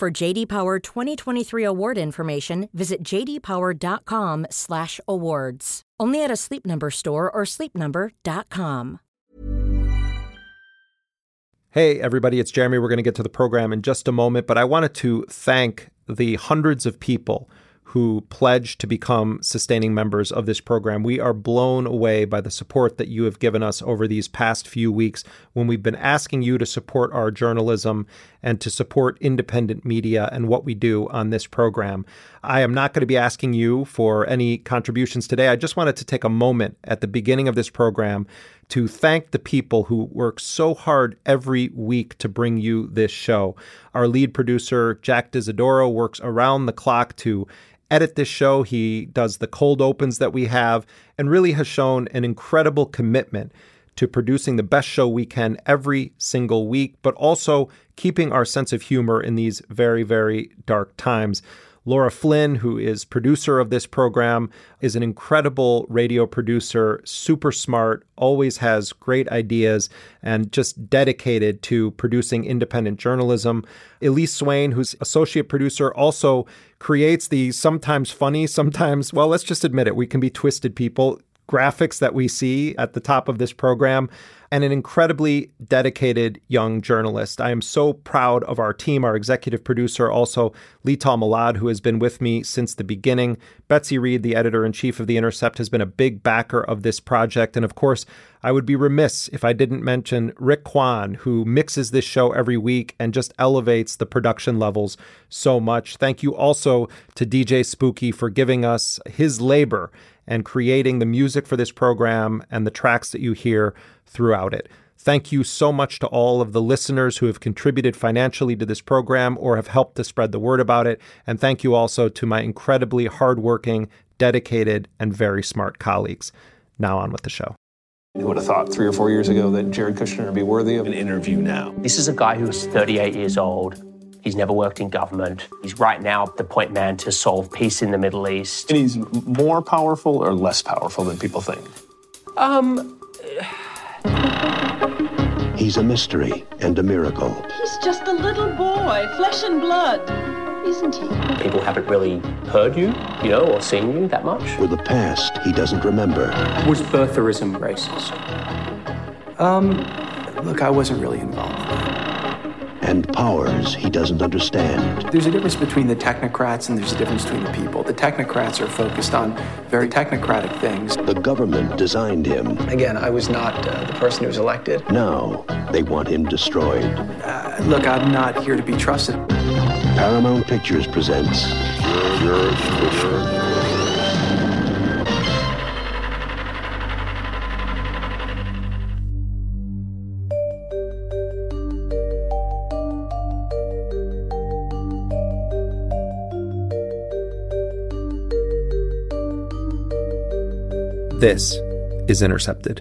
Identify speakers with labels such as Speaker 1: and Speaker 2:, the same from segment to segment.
Speaker 1: For JD Power 2023 award information, visit jdpower.com/awards. Only at a Sleep Number store or sleepnumber.com.
Speaker 2: Hey everybody, it's Jeremy. We're going to get to the program in just a moment, but I wanted to thank the hundreds of people who pledged to become sustaining members of this program. We are blown away by the support that you have given us over these past few weeks when we've been asking you to support our journalism and to support independent media and what we do on this program. I am not going to be asking you for any contributions today. I just wanted to take a moment at the beginning of this program to thank the people who work so hard every week to bring you this show. Our lead producer, Jack D'Isidoro, works around the clock to edit this show. He does the cold opens that we have and really has shown an incredible commitment to producing the best show we can every single week, but also keeping our sense of humor in these very, very dark times. Laura Flynn, who is producer of this program, is an incredible radio producer, super smart, always has great ideas, and just dedicated to producing independent journalism. Elise Swain, who's associate producer, also creates the sometimes funny, sometimes, well, let's just admit it, we can be twisted people graphics that we see at the top of this program and an incredibly dedicated young journalist. I am so proud of our team, our executive producer, also Leital Molad, who has been with me since the beginning. Betsy Reed, the editor in chief of The Intercept, has been a big backer of this project. And of course, I would be remiss if I didn't mention Rick Kwan, who mixes this show every week and just elevates the production levels so much. Thank you also to DJ Spooky for giving us his labor and creating the music for this program and the tracks that you hear throughout it. Thank you so much to all of the listeners who have contributed financially to this program or have helped to spread the word about it. And thank you also to my incredibly hardworking, dedicated, and very smart colleagues. Now on with the show.
Speaker 3: Who would have thought three or four years ago that Jared Kushner would be worthy of an interview now?
Speaker 4: This is a guy who's 38 years old. He's never worked in government. He's right now the point man to solve peace in the Middle East.
Speaker 3: And he's more powerful or less powerful than people think?
Speaker 4: Um.
Speaker 5: He's a mystery and a miracle.
Speaker 6: He's just a little boy, flesh and blood, isn't he?
Speaker 4: People haven't really heard you, you know, or seen you that much.
Speaker 5: With a past he doesn't remember.
Speaker 7: Was birtherism racist? Um, look, I wasn't really involved in that
Speaker 5: and powers he doesn't understand.
Speaker 7: There's a difference between the technocrats and there's a difference between the people. The technocrats are focused on very technocratic things.
Speaker 5: The government designed him.
Speaker 8: Again, I was not uh, the person who was elected.
Speaker 5: Now they want him destroyed.
Speaker 7: Uh, look, I'm not here to be trusted.
Speaker 5: Paramount Pictures presents.
Speaker 2: This is Intercepted.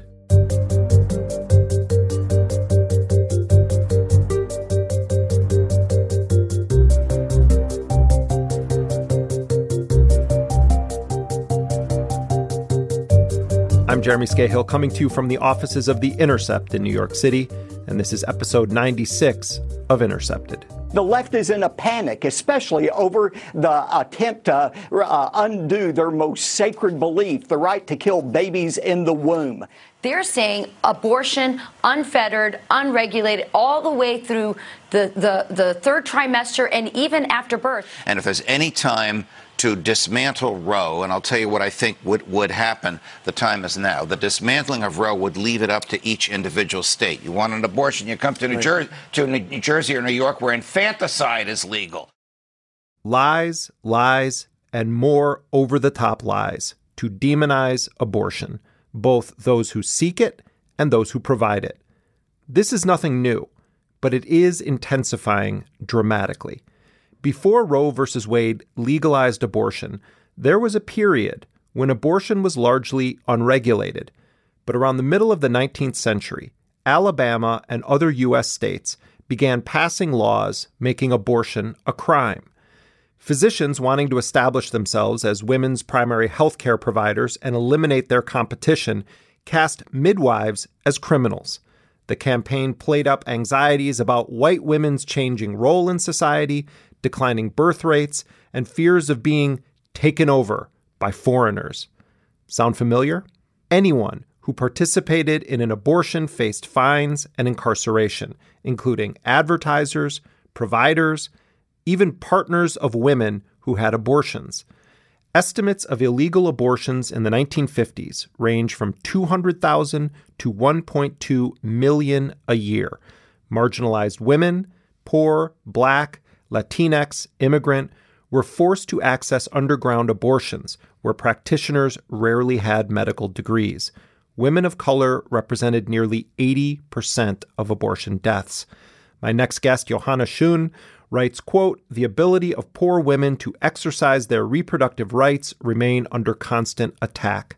Speaker 2: I'm Jeremy Scahill coming to you from the offices of The Intercept in New York City, and this is episode 96 of Intercepted.
Speaker 9: The left is in a panic, especially over the attempt to uh, undo their most sacred belief, the right to kill babies in the womb.
Speaker 10: They're saying abortion unfettered, unregulated, all the way through the, the, the third trimester and even after birth.
Speaker 11: And if there's any time to dismantle Roe, and I'll tell you what I think would, would happen. The time is now. The dismantling of Roe would leave it up to each individual state. You want an abortion, you come to New, right. Jer- to New Jersey or New York where infanticide is legal.
Speaker 2: Lies, lies, and more over the top lies to demonize abortion, both those who seek it and those who provide it. This is nothing new, but it is intensifying dramatically. Before Roe v. Wade legalized abortion, there was a period when abortion was largely unregulated. But around the middle of the 19th century, Alabama and other U.S. states began passing laws making abortion a crime. Physicians wanting to establish themselves as women's primary health care providers and eliminate their competition cast midwives as criminals. The campaign played up anxieties about white women's changing role in society, declining birth rates, and fears of being taken over by foreigners. Sound familiar? Anyone who participated in an abortion faced fines and incarceration, including advertisers, providers, even partners of women who had abortions. Estimates of illegal abortions in the 1950s range from 200,000 to 1.2 million a year. Marginalized women, poor, black, Latinx, immigrant, were forced to access underground abortions where practitioners rarely had medical degrees. Women of color represented nearly 80% of abortion deaths. My next guest, Johanna Schoen, writes, quote, the ability of poor women to exercise their reproductive rights remain under constant attack.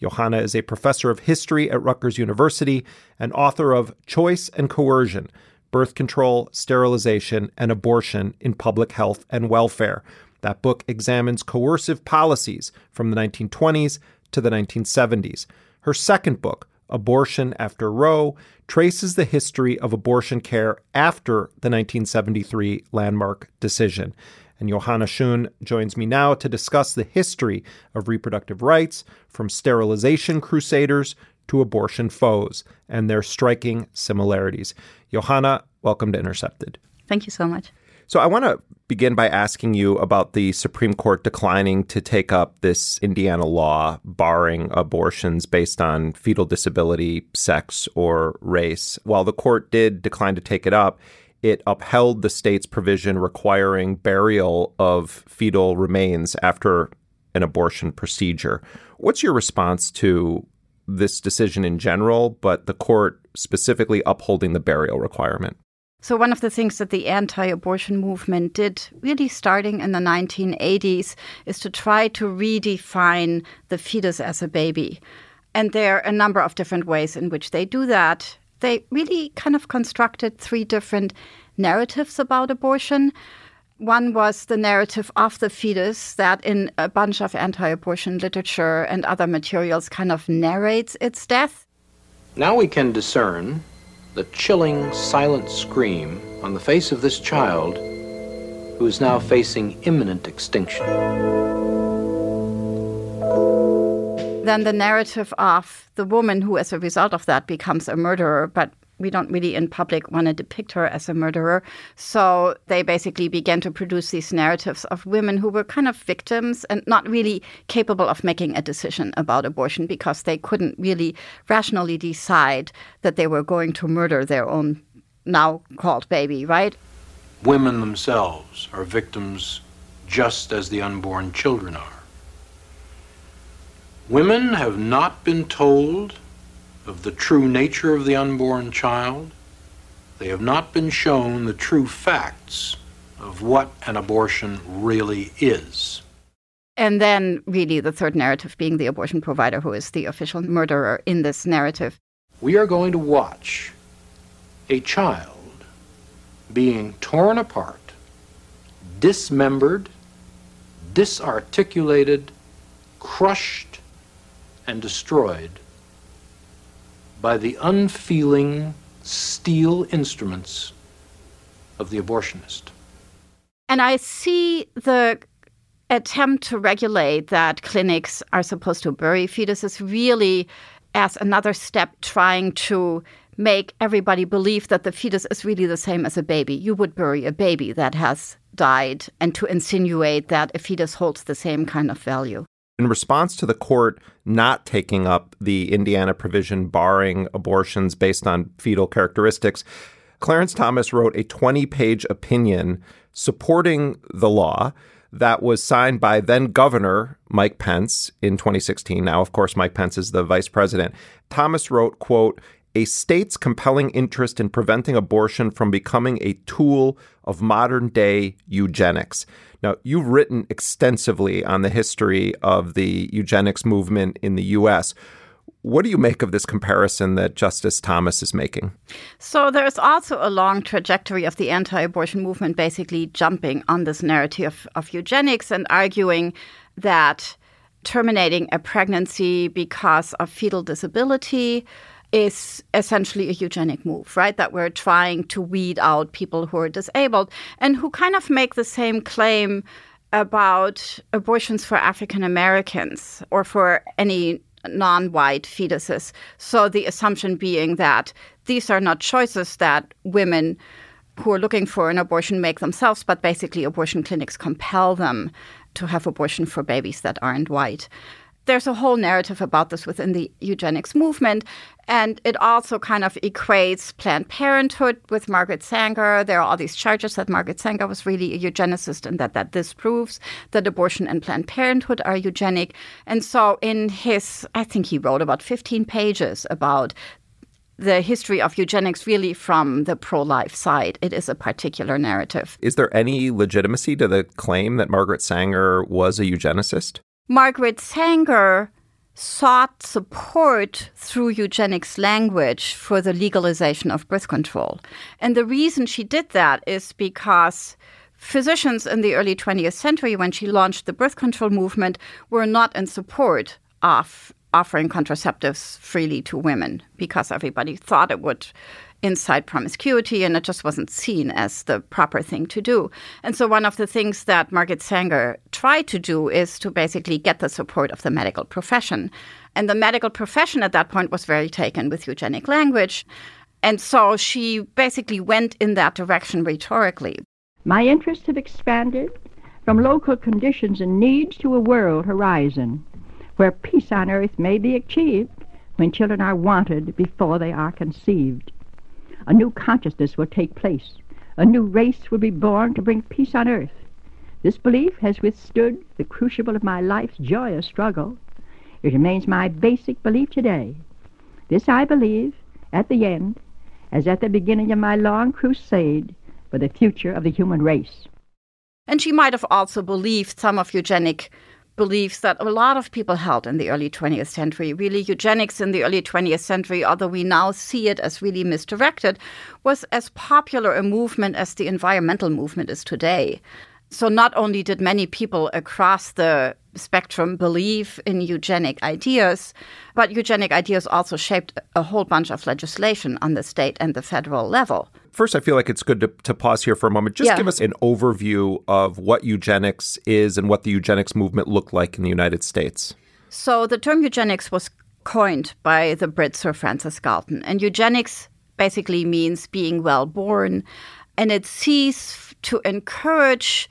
Speaker 2: Johanna is a professor of history at Rutgers University and author of Choice and Coercion Birth Control, Sterilization, and Abortion in Public Health and Welfare. That book examines coercive policies from the 1920s to the 1970s. Her second book, Abortion After Roe, traces the history of abortion care after the 1973 landmark decision. And Johanna Schoen joins me now to discuss the history of reproductive rights from sterilization crusaders to abortion foes and their striking similarities. Johanna, welcome to Intercepted.
Speaker 12: Thank you so much.
Speaker 2: So I want to begin by asking you about the Supreme Court declining to take up this Indiana law barring abortions based on fetal disability, sex, or race. While the court did decline to take it up, it upheld the state's provision requiring burial of fetal remains after an abortion procedure. What's your response to this decision in general, but the court specifically upholding the burial requirement?
Speaker 12: So, one of the things that the anti abortion movement did, really starting in the 1980s, is to try to redefine the fetus as a baby. And there are a number of different ways in which they do that. They really kind of constructed three different narratives about abortion. One was the narrative of the fetus that, in a bunch of anti abortion literature and other materials, kind of narrates its death.
Speaker 13: Now we can discern the chilling, silent scream on the face of this child who is now facing imminent extinction.
Speaker 12: Then the narrative of the woman who, as a result of that, becomes a murderer, but we don't really in public want to depict her as a murderer. So they basically began to produce these narratives of women who were kind of victims and not really capable of making a decision about abortion because they couldn't really rationally decide that they were going to murder their own now called baby, right?
Speaker 13: Women themselves are victims just as the unborn children are. Women have not been told of the true nature of the unborn child. They have not been shown the true facts of what an abortion really is.
Speaker 12: And then, really, the third narrative being the abortion provider, who is the official murderer in this narrative.
Speaker 13: We are going to watch a child being torn apart, dismembered, disarticulated, crushed, and destroyed by the unfeeling steel instruments of the abortionist.
Speaker 12: And I see the attempt to regulate that clinics are supposed to bury fetuses really as another step trying to make everybody believe that the fetus is really the same as a baby. You would bury a baby that has died and to insinuate that a fetus holds the same kind of value.
Speaker 2: In response to the court not taking up the Indiana provision barring abortions based on fetal characteristics, Clarence Thomas wrote a 20 page opinion supporting the law that was signed by then Governor Mike Pence in 2016. Now, of course, Mike Pence is the vice president. Thomas wrote, quote, a state's compelling interest in preventing abortion from becoming a tool of modern day eugenics. Now, you've written extensively on the history of the eugenics movement in the U.S. What do you make of this comparison that Justice Thomas is making?
Speaker 12: So, there's also a long trajectory of the anti abortion movement basically jumping on this narrative of eugenics and arguing that terminating a pregnancy because of fetal disability is essentially a eugenic move, right? That we're trying to weed out people who are disabled and who kind of make the same claim about abortions for African Americans or for any non white fetuses. So the assumption being that these are not choices that women who are looking for an abortion make themselves, but basically abortion clinics compel them to have abortion for babies that aren't white. There's a whole narrative about this within the eugenics movement. And it also kind of equates Planned Parenthood with Margaret Sanger. There are all these charges that Margaret Sanger was really a eugenicist and that that disproves that abortion and Planned Parenthood are eugenic. And so in his, I think he wrote about 15 pages about the history of eugenics really from the pro life side. It is a particular narrative.
Speaker 2: Is there any legitimacy to the claim that Margaret Sanger was a eugenicist?
Speaker 12: Margaret Sanger sought support through eugenics language for the legalization of birth control. And the reason she did that is because physicians in the early 20th century, when she launched the birth control movement, were not in support of offering contraceptives freely to women because everybody thought it would incite promiscuity and it just wasn't seen as the proper thing to do. And so one of the things that Margaret Sanger tried to do is to basically get the support of the medical profession. And the medical profession at that point was very taken with eugenic language. And so she basically went in that direction rhetorically.
Speaker 14: My interests have expanded from local conditions and needs to a world horizon where peace on earth may be achieved when children are wanted before they are conceived. A new consciousness will take place. A new race will be born to bring peace on earth. This belief has withstood the crucible of my life's joyous struggle. It remains my basic belief today. This I believe, at the end, as at the beginning of my long crusade for the future of the human race.
Speaker 12: And she might have also believed some of eugenic beliefs that a lot of people held in the early 20th century. Really, eugenics in the early 20th century, although we now see it as really misdirected, was as popular a movement as the environmental movement is today. So, not only did many people across the spectrum believe in eugenic ideas, but eugenic ideas also shaped a whole bunch of legislation on the state and the federal level.
Speaker 2: First, I feel like it's good to, to pause here for a moment. Just
Speaker 12: Yeah.
Speaker 2: give us an overview of what eugenics is and what the eugenics movement looked like in the United States.
Speaker 12: So the term eugenics was coined by the Brit Sir Francis Galton. And eugenics basically means being well born. And it seeks to encourage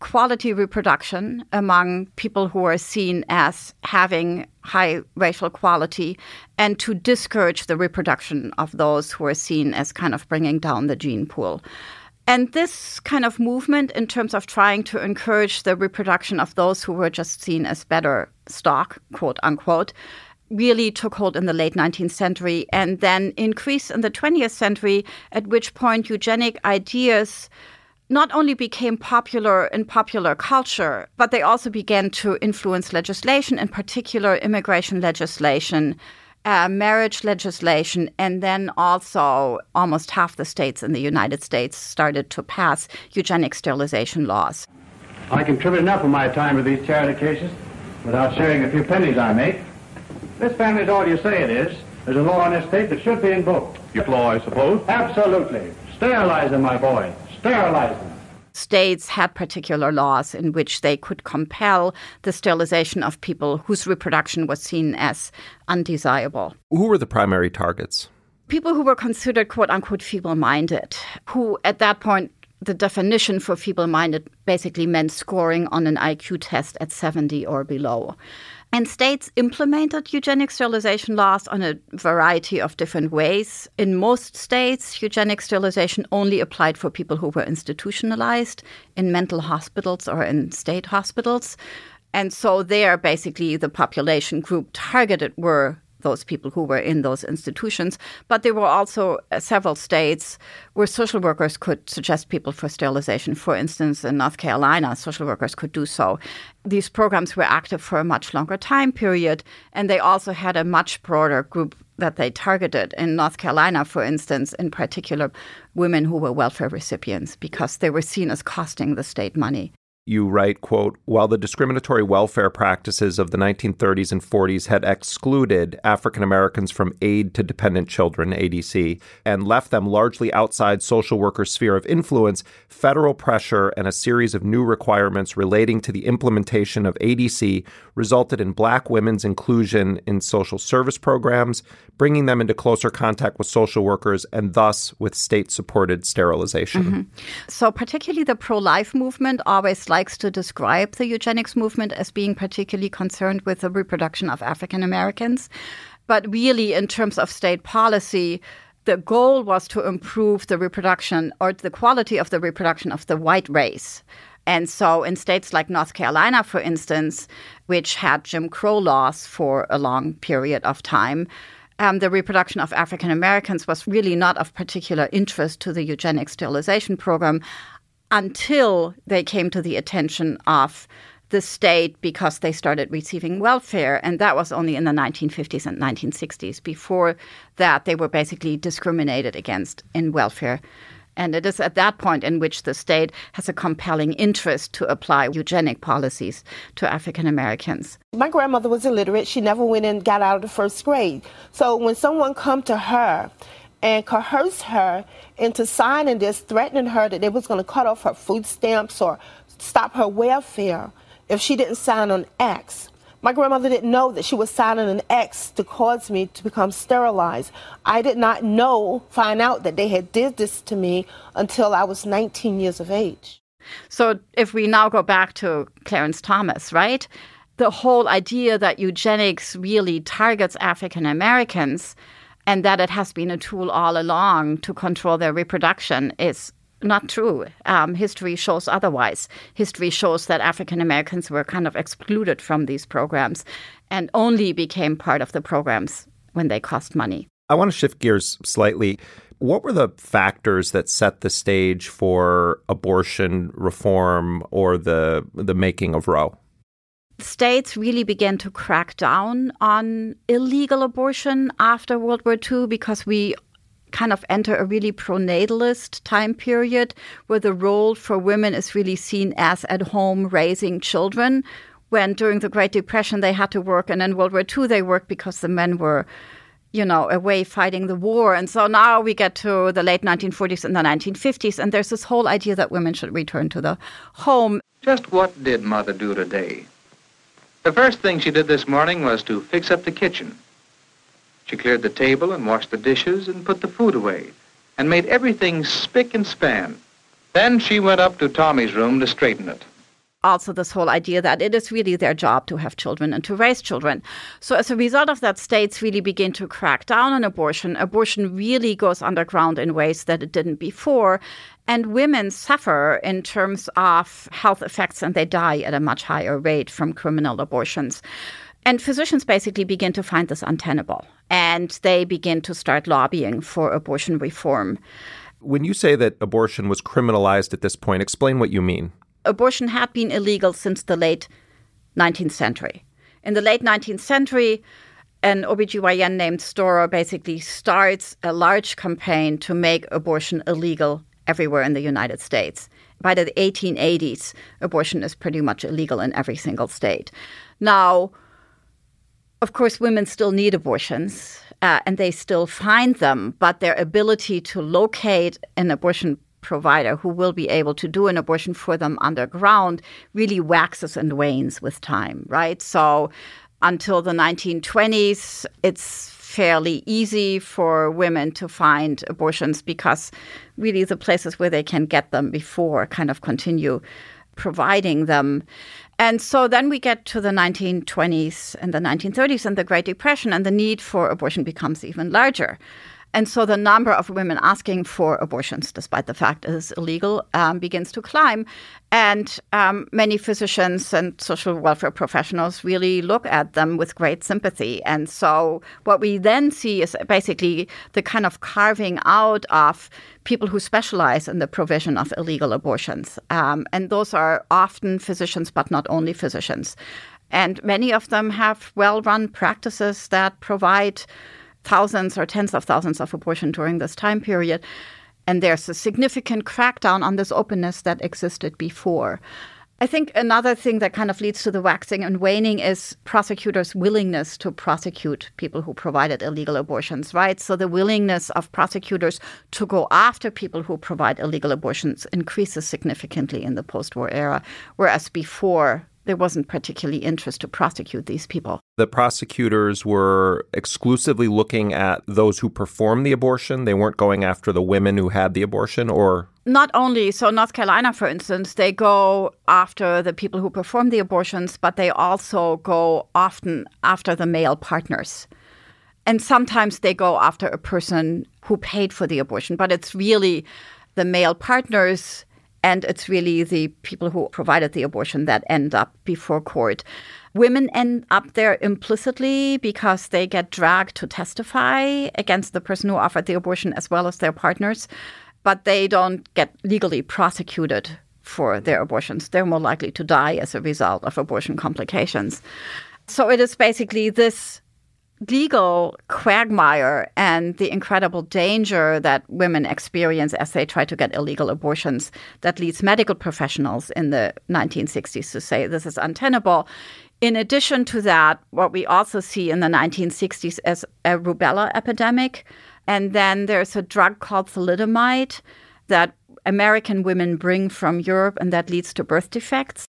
Speaker 12: quality reproduction among people who are seen as having high racial quality and to discourage the reproduction of those who are seen as kind of bringing down the gene pool. And this kind of movement, in terms of trying to encourage the reproduction of those who were just seen as better stock, quote unquote, really took hold in the late 19th century and then increased in the 20th century, at which point eugenic ideas not only became popular in popular culture, but they also began to influence legislation, in particular immigration legislation, uh, marriage legislation, and then also almost half the states in the United States started to pass eugenic sterilization laws.
Speaker 15: I contribute enough of my time to these charity cases without sharing a few pennies I make. This family's all you say it is. There's a law in this state that should be invoked. Your law, I suppose? Absolutely. Sterilize them, my boy. Sterilize them.
Speaker 12: States had particular laws in which they could compel the sterilization of people whose reproduction was seen as undesirable.
Speaker 2: Who were the primary targets?
Speaker 12: people who were considered quote unquote feeble minded, who at that point, the definition for feeble minded basically meant scoring on an IQ test at 70 or below. And states implemented eugenic sterilization laws on a variety of different ways. In most states, eugenic sterilization only applied for people who were institutionalized in mental hospitals or in state hospitals. And so there, basically, the population group targeted were those people who were in those institutions. But there were also uh, several states where social workers could suggest people for sterilization. For instance, in North Carolina, social workers could do so. These programs were active for a much longer time period, and they also had a much broader group that they targeted. In North Carolina, for instance, in particular, women who were welfare recipients because they were seen as costing the state money
Speaker 2: you write, quote, while the discriminatory welfare practices of the 1930s and 40s had excluded African Americans from aid to dependent children, ADC, and left them largely outside social workers' sphere of influence, federal pressure and a series of new requirements relating to the implementation of ADC resulted in black women's inclusion in social service programs, bringing them into closer contact with social workers and thus with state supported sterilization. Mm-hmm.
Speaker 12: So, particularly the pro life movement always likes to describe the eugenics movement as being particularly concerned with the reproduction of African Americans. But really, in terms of state policy, the goal was to improve the reproduction or the quality of the reproduction of the white race. And so, in states like North Carolina, for instance, which had Jim Crow laws for a long period of time, um, the reproduction of African Americans was really not of particular interest to the eugenic sterilization program until they came to the attention of the state because they started receiving welfare. And that was only in the 1950s and 1960s. Before that, they were basically discriminated against in welfare. And it is at that point in which the state has a compelling interest to apply eugenic policies to African Americans.
Speaker 16: My grandmother was illiterate. She never went and got out of the first grade. So when someone come to her and coerced her into signing this, threatening her that they was going to cut off her food stamps or stop her welfare if she didn't sign an X. My grandmother didn't know that she was signing an X to cause me to become sterilized. I did not know, find out that they had did this to me until I was 19 years of age.
Speaker 12: So if we now go back to Clarence Thomas, right? The whole idea that eugenics really targets African Americans and that it has been a tool all along to control their reproduction is not true. Um, history shows otherwise. History shows that African Americans were kind of excluded from these programs and only became part of the programs when they cost money.
Speaker 2: I want to shift gears slightly. What were the factors that set the stage for abortion reform or the the making of Roe?
Speaker 12: States really began to crack down on illegal abortion after World War II because we kind of enter a really pronatalist time period where the role for women is really seen as at home raising children. When during the Great Depression they had to work, and in World War II they worked because the men were, you know, away fighting the war. And so now we get to the late 1940s and the 1950s, and there's this whole idea that women should return to the home.
Speaker 17: Just what did Mother do today? The first thing she did this morning was to fix up the kitchen. She cleared the table and washed the dishes and put the food away and made everything spick and span. Then she went up to Tommy's room to straighten it
Speaker 12: also this whole idea that it is really their job to have children and to raise children. So as a result of that, states really begin to crack down on abortion. Abortion really goes underground in ways that it didn't before. And women suffer in terms of health effects and they die at a much higher rate from criminal abortions. And physicians basically begin to find this untenable and they begin to start lobbying for abortion reform.
Speaker 2: When you say that abortion was criminalized at this point, explain what you mean
Speaker 12: abortion had been illegal since the late 19th century. In the late 19th century, an OBGYN named Storer basically starts a large campaign to make abortion illegal everywhere in the United States. By the 1880s, abortion is pretty much illegal in every single state. Now, of course, women still need abortions uh, and they still find them, but their ability to locate an abortion provider who will be able to do an abortion for them underground really waxes and wanes with time, right? So until the 1920s, it's fairly easy for women to find abortions because really the places where they can get them before kind of continue providing them. And so then we get to the 1920s and the 1930s and the Great Depression, and the need for abortion becomes even larger. And so the number of women asking for abortions, despite the fact it is illegal, um, begins to climb. And um, many physicians and social welfare professionals really look at them with great sympathy. And so what we then see is basically the kind of carving out of people who specialize in the provision of illegal abortions. Um, and those are often physicians, but not only physicians. And many of them have well run practices that provide thousands or tens of thousands of abortions during this time period. And there's a significant crackdown on this openness that existed before. I think another thing that kind of leads to the waxing and waning is prosecutors' willingness to prosecute people who provided illegal abortions, right? So the willingness of prosecutors to go after people who provide illegal abortions increases significantly in the post war era, whereas before there wasn't particularly interest to prosecute these people.
Speaker 2: The prosecutors were exclusively looking at those who performed the abortion. They weren't going after the women who had the abortion or
Speaker 12: not only so North Carolina for instance they go after the people who perform the abortions but they also go often after the male partners. And sometimes they go after a person who paid for the abortion, but it's really the male partners and it's really the people who provided the abortion that end up before court. Women end up there implicitly because they get dragged to testify against the person who offered the abortion as well as their partners, but they don't get legally prosecuted for their abortions. They're more likely to die as a result of abortion complications. So it is basically this legal quagmire and the incredible danger that women experience as they try to get illegal abortions that leads medical professionals in the 1960s to say this is untenable. In addition to that, what we also see in the 1960s is a rubella epidemic. And then there's a drug called thalidomide that American women bring from Europe, and that leads to birth defects.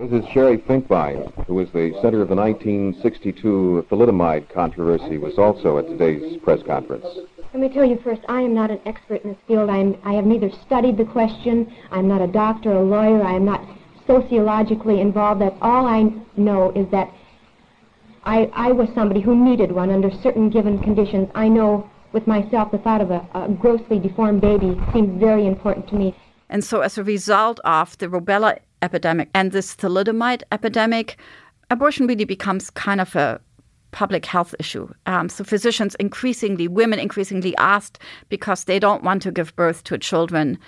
Speaker 18: Mrs. Sherri Finkbine, who was the center of the 1962 thalidomide controversy, was also at today's press conference.
Speaker 19: Let me tell you first, I am not an expert in this field. I'm, I have neither studied the question, I'm not a doctor a lawyer, I am not sociologically involved. That all I know is that I, I was somebody who needed one under certain given conditions. I know with myself the thought of a, a grossly deformed baby seemed very important to me.
Speaker 12: And so, as a result of the rubella epidemic and this thalidomide epidemic, abortion really becomes kind of a public health issue. Um, so physicians increasingly, women increasingly asked because they don't want to give birth to children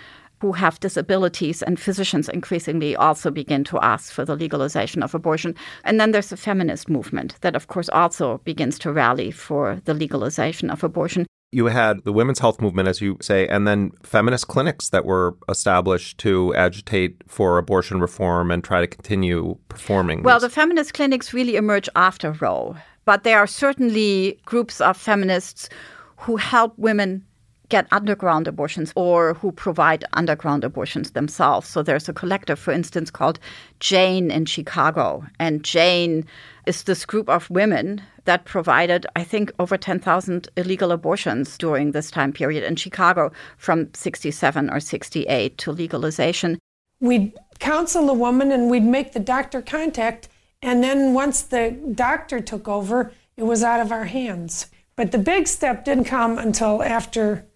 Speaker 12: who have disabilities, and physicians increasingly also begin to ask for the legalization of abortion. And then there's a feminist movement that, of course, also begins to rally for the legalization of abortion
Speaker 2: you had the women's health movement, as you say, and then feminist clinics that were established to agitate for abortion reform and try to continue performing.
Speaker 12: Well, the feminist clinics really emerge after Roe, but there are certainly groups of feminists who help women get underground abortions or who provide underground abortions themselves. So there's a collective, for instance, called Jane in Chicago. And Jane is this group of women that provided, I think, over 10,000 illegal abortions during this time period in Chicago from 67 or 68 to legalization.
Speaker 20: We'd counsel a woman and we'd make the doctor contact. And then once the doctor took over, it was out of our hands. But the big step didn't come until after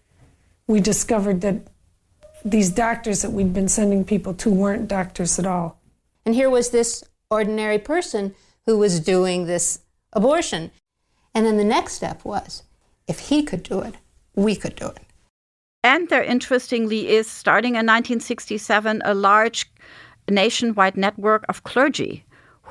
Speaker 20: we discovered that these doctors that we'd been sending people to weren't doctors at all.
Speaker 21: And here was this ordinary person who was doing this abortion. And then the next step was if he could do it, we could do it.
Speaker 12: And there, interestingly, is starting in 1967 a large nationwide network of clergy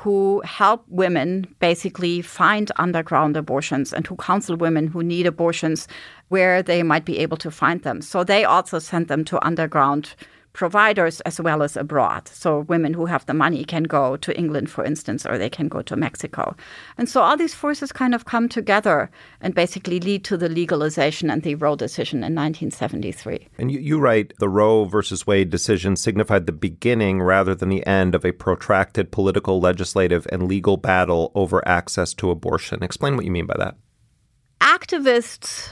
Speaker 12: who help women basically find underground abortions and who counsel women who need abortions where they might be able to find them. So they also send them to underground providers as well as abroad. So women who have the money can go to England, for instance, or they can go to Mexico. And so all these forces kind of come together and basically lead to the legalization and the Roe decision in 1973.
Speaker 2: And you, you write the Roe versus Wade decision signified the beginning rather than the end of a protracted political, legislative, and legal battle over access to abortion. Explain what you mean by that.
Speaker 12: Activists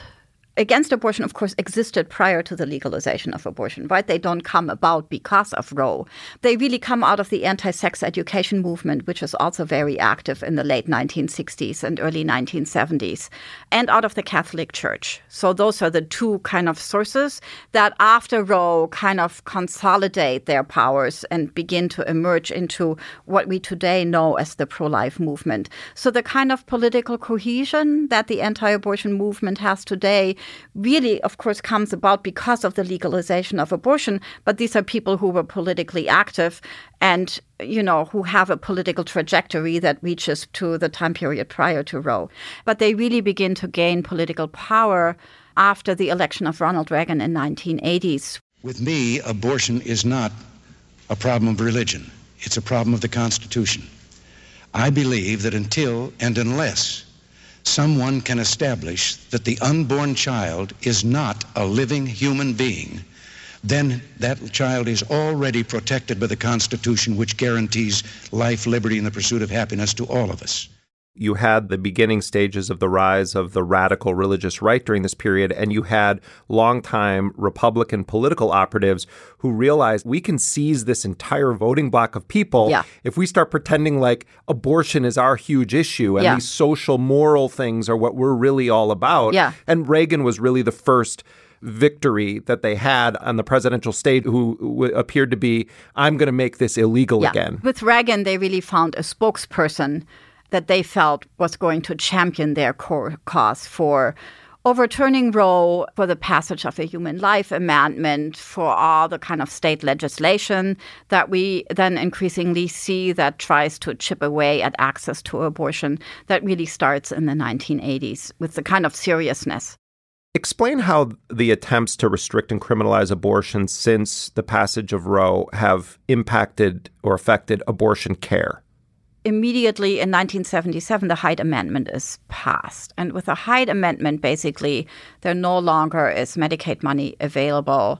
Speaker 12: against abortion, of course, existed prior to the legalization of abortion, right? They don't come about because of Roe. They really come out of the anti sex education movement, which was also very active in the late 1960s and early 1970s, and out of the Catholic Church. So those are the two kind of sources that after Roe kind of consolidate their powers and begin to emerge into what we today know as the pro life movement. So the kind of political cohesion that the anti abortion movement has today really, of course, comes about because of the legalization of abortion. But these are people who were politically active and, you know, who have a political trajectory that reaches to the time period prior to Roe. But they really begin to gain political power after the election of Ronald Reagan in 1980s.
Speaker 22: With me, abortion is not a problem of religion. It's a problem of the Constitution. I believe that until and unless someone can establish that the unborn child is not a living human being, then that child is already protected by the Constitution, which guarantees life, liberty, and the pursuit of happiness to all of us
Speaker 2: you had the beginning stages of the rise of the radical religious right during this period, and you had longtime Republican political operatives who realized we can seize this entire voting block of people
Speaker 12: yeah.
Speaker 2: if we start pretending like abortion is our huge issue and
Speaker 12: yeah.
Speaker 2: these social moral things are what we're really all about.
Speaker 12: Yeah.
Speaker 2: And Reagan was really the first victory that they had on the presidential stage who w- appeared to be I'm going to make this illegal
Speaker 12: yeah.
Speaker 2: again.
Speaker 12: With Reagan they really found a spokesperson that they felt was going to champion their core cause for overturning Roe, for the passage of the human life amendment, for all the kind of state legislation that we then increasingly see that tries to chip away at access to abortion that really starts in the 1980s with the kind of seriousness.
Speaker 2: Explain how the attempts to restrict and criminalize abortion since the passage of Roe have impacted or affected abortion care
Speaker 12: immediately in 1977, the Hyde Amendment is passed. And with the Hyde Amendment, basically, there no longer is Medicaid money available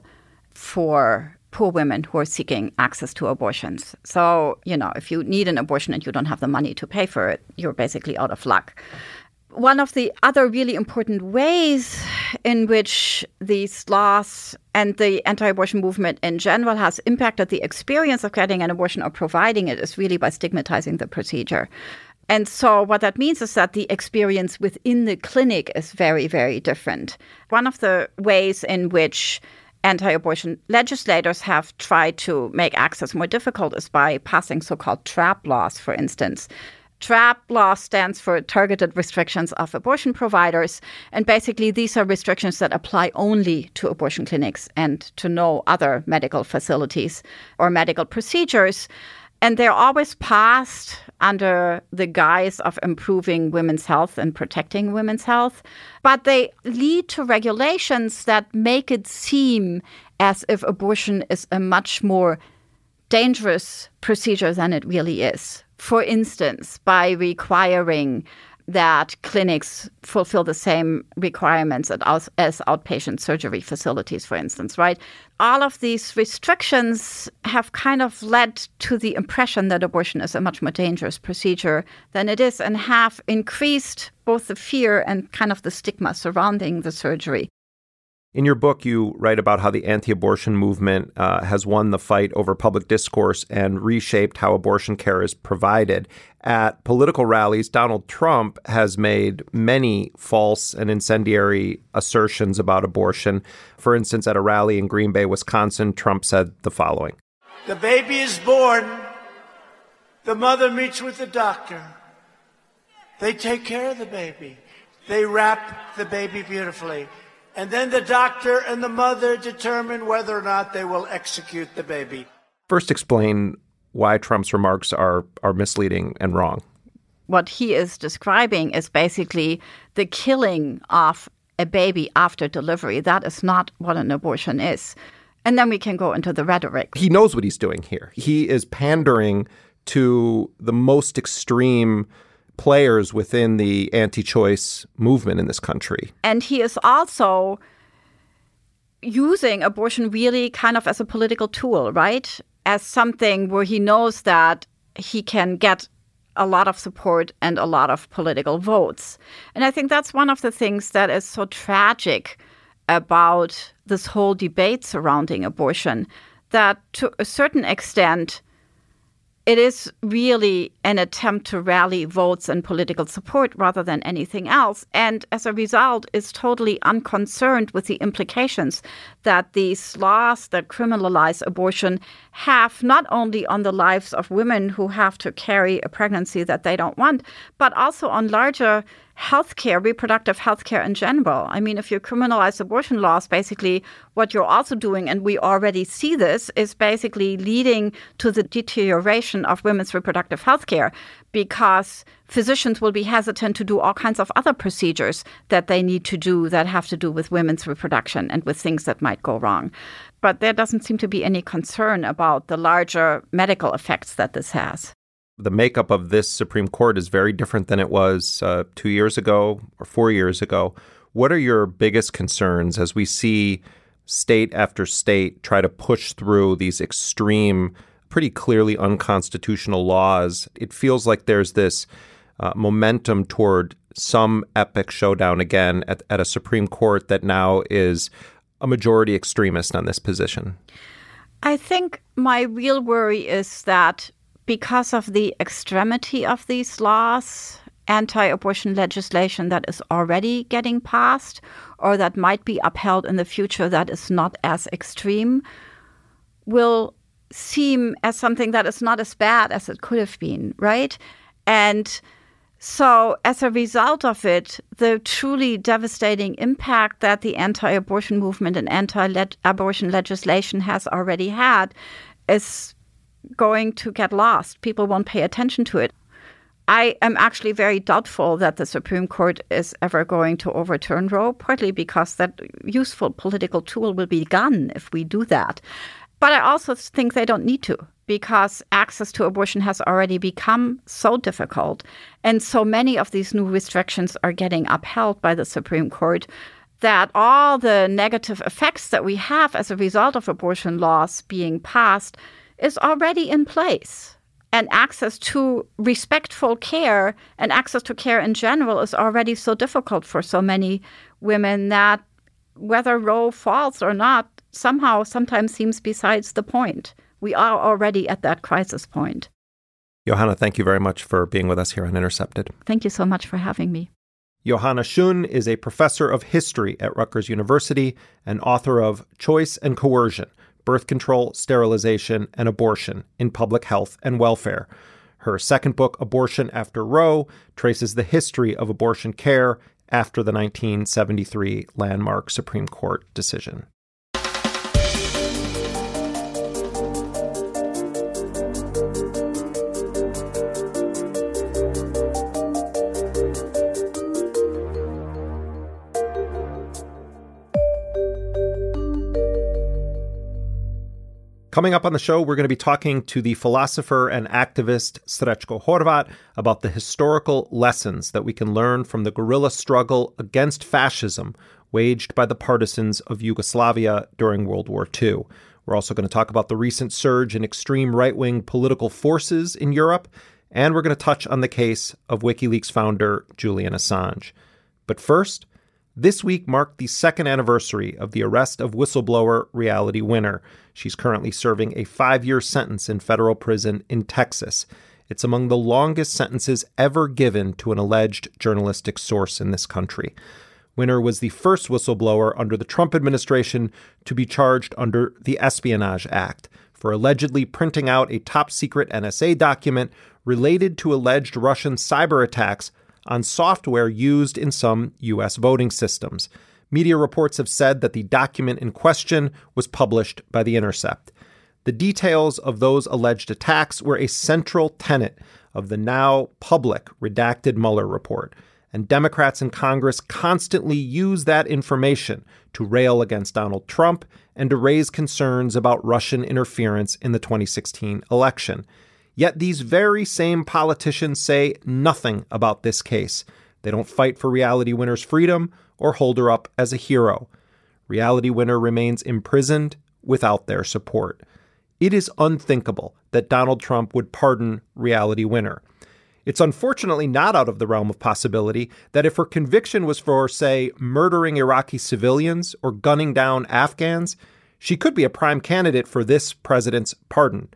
Speaker 12: for poor women who are seeking access to abortions. So, you know, if you need an abortion and you don't have the money to pay for it, you're basically out of luck one of the other really important ways in which these laws and the anti abortion movement in general has impacted the experience of getting an abortion or providing it is really by stigmatizing the procedure. And so, what that means is that the experience within the clinic is very, very different. One of the ways in which anti abortion legislators have tried to make access more difficult is by passing so called trap laws, for instance, TRAP law stands for Targeted Restrictions of Abortion Providers. And basically, these are restrictions that apply only to abortion clinics and to no other medical facilities or medical procedures. And they're always passed under the guise of improving women's health and protecting women's health. But they lead to regulations that make it seem as if abortion is a much more dangerous procedure than it really is for instance, by requiring that clinics fulfill the same requirements as outpatient surgery facilities, for instance, right? All of these restrictions have kind of led to the impression that abortion is a much more dangerous procedure than it is and have increased both the fear and kind of the stigma surrounding the surgery.
Speaker 2: In your book, you write about how the anti abortion movement uh, has won the fight over public discourse and reshaped how abortion care is provided. At political rallies, Donald Trump has made many false and incendiary assertions about abortion. For instance, at a rally in Green Bay, Wisconsin, Trump said the following.
Speaker 23: The baby is born, the mother meets with the doctor, they take care of the baby, they wrap the baby beautifully and then the doctor and the mother determine whether or not they will execute the baby.
Speaker 2: First, explain why Trump's remarks are, are misleading and wrong.
Speaker 12: What he is describing is basically the killing of a baby after delivery. That is not what an abortion is. And then we can go into the rhetoric.
Speaker 2: He knows what he's doing here. He is pandering to the most extreme players within the anti choice movement in this country.
Speaker 12: And he is also using abortion really kind of as a political tool, right? As something where he knows that he can get a lot of support and a lot of political votes. And I think that's one of the things that is so tragic about this whole debate surrounding abortion that to a certain extent it is really an attempt to rally votes and political support rather than anything else. And as a result, is totally unconcerned with the implications that these laws that criminalize abortion have not only on the lives of women who have to carry a pregnancy that they don't want, but also on larger healthcare, reproductive healthcare in general. I mean, if you criminalize abortion laws, basically what you're also doing, and we already see this, is basically leading to the deterioration of women's reproductive healthcare because physicians will be hesitant to do all kinds of other procedures that they need to do that have to do with women's reproduction and with things that might go wrong. But there doesn't seem to be any concern about the larger medical effects that this has
Speaker 2: the makeup of this Supreme Court is very different than it was uh, two years ago or four years ago. What are your biggest concerns as we see state after state try to push through these extreme, pretty clearly unconstitutional laws? It feels like there's this uh, momentum toward some epic showdown again at, at a Supreme Court that now is a majority extremist on this position.
Speaker 12: I think my real worry is that because of the extremity of these laws, anti abortion legislation that is already getting passed or that might be upheld in the future that is not as extreme will seem as something that is not as bad as it could have been, right? And so, as a result of it, the truly devastating impact that the anti abortion movement and anti abortion legislation has already had is going to get lost. People won't pay attention to it. I am actually very doubtful that the Supreme Court is ever going to overturn Roe, partly because that useful political tool will be gone if we do that. But I also think they don't need to because access to abortion has already become so difficult. And so many of these new restrictions are getting upheld by the Supreme Court that all the negative effects that we have as a result of abortion laws being passed is already in place. And access to respectful care and access to care in general is already so difficult for so many women that whether Roe falls or not somehow sometimes seems besides the point. We are already at that crisis point.
Speaker 2: Johanna, thank you very much for being with us here on Intercepted.
Speaker 12: Thank you so much for having me.
Speaker 2: Johanna Schoen is a professor of history at Rutgers University and author of Choice and Coercion birth control, sterilization, and abortion in public health and welfare. Her second book, Abortion After Roe, traces the history of abortion care after the 1973 landmark Supreme Court decision. Coming up on the show, we're going to be talking to the philosopher and activist Srećko Horvat about the historical lessons that we can learn from the guerrilla struggle against fascism waged by the partisans of Yugoslavia during World War II. We're also going to talk about the recent surge in extreme right wing political forces in Europe, and we're going to touch on the case of WikiLeaks founder Julian Assange. But first, this week marked the second anniversary of the arrest of whistleblower Reality Winner. She's currently serving a five year sentence in federal prison in Texas. It's among the longest sentences ever given to an alleged journalistic source in this country. Winner was the first whistleblower under the Trump administration to be charged under the Espionage Act for allegedly printing out a top secret NSA document related to alleged Russian cyber attacks on software used in some U.S. voting systems. Media reports have said that the document in question was published by The Intercept. The details of those alleged attacks were a central tenet of the now public redacted Mueller report, and Democrats in Congress constantly use that information to rail against Donald Trump and to raise concerns about Russian interference in the 2016 election. Yet these very same politicians say nothing about this case. They don't fight for Reality Winner's freedom or hold her up as a hero. Reality Winner remains imprisoned without their support. It is unthinkable that Donald Trump would pardon Reality Winner. It's unfortunately not out of the realm of possibility that if her conviction was for, say, murdering Iraqi civilians or gunning down Afghans, she could be a prime candidate for this president's pardon.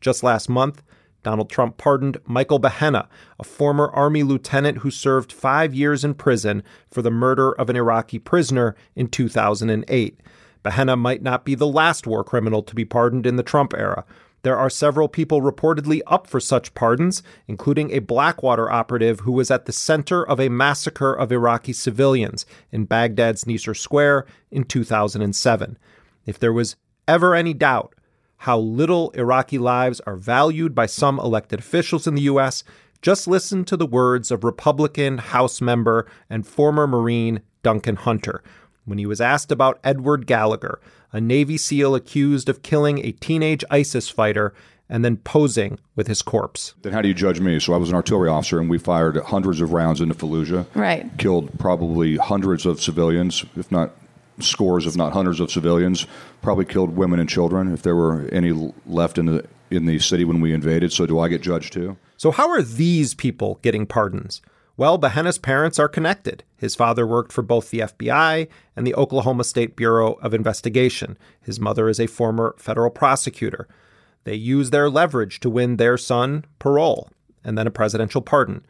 Speaker 2: Just last month, Donald Trump pardoned Michael Behenna, a former Army lieutenant who served five years in prison for the murder of an Iraqi prisoner in 2008. Behenna might not be the last war criminal to be pardoned in the Trump era. There are several people reportedly up for such pardons, including a Blackwater operative who was at the center of a massacre of Iraqi civilians in Baghdad's Nisour Square in 2007. If there was ever any doubt how little Iraqi lives are valued by some elected officials in the U.S., just listen to the words of Republican House member and former Marine Duncan Hunter when he was asked about Edward Gallagher, a Navy SEAL accused of killing a teenage ISIS fighter and then posing with his corpse.
Speaker 24: Then how do you judge me? So I was an artillery officer, and we fired hundreds of rounds into Fallujah.
Speaker 25: Right.
Speaker 24: Killed probably hundreds of civilians, if not scores, if not hundreds of civilians. Probably killed women and children, if there were any left in the in the city when we invaded. So do I get judged too?
Speaker 2: So how are these people getting pardons? Well, Behenna's parents are connected. His father worked for both the FBI and the Oklahoma State Bureau of Investigation. His mother is a former federal prosecutor. They use their leverage to win their son parole and then a presidential pardon.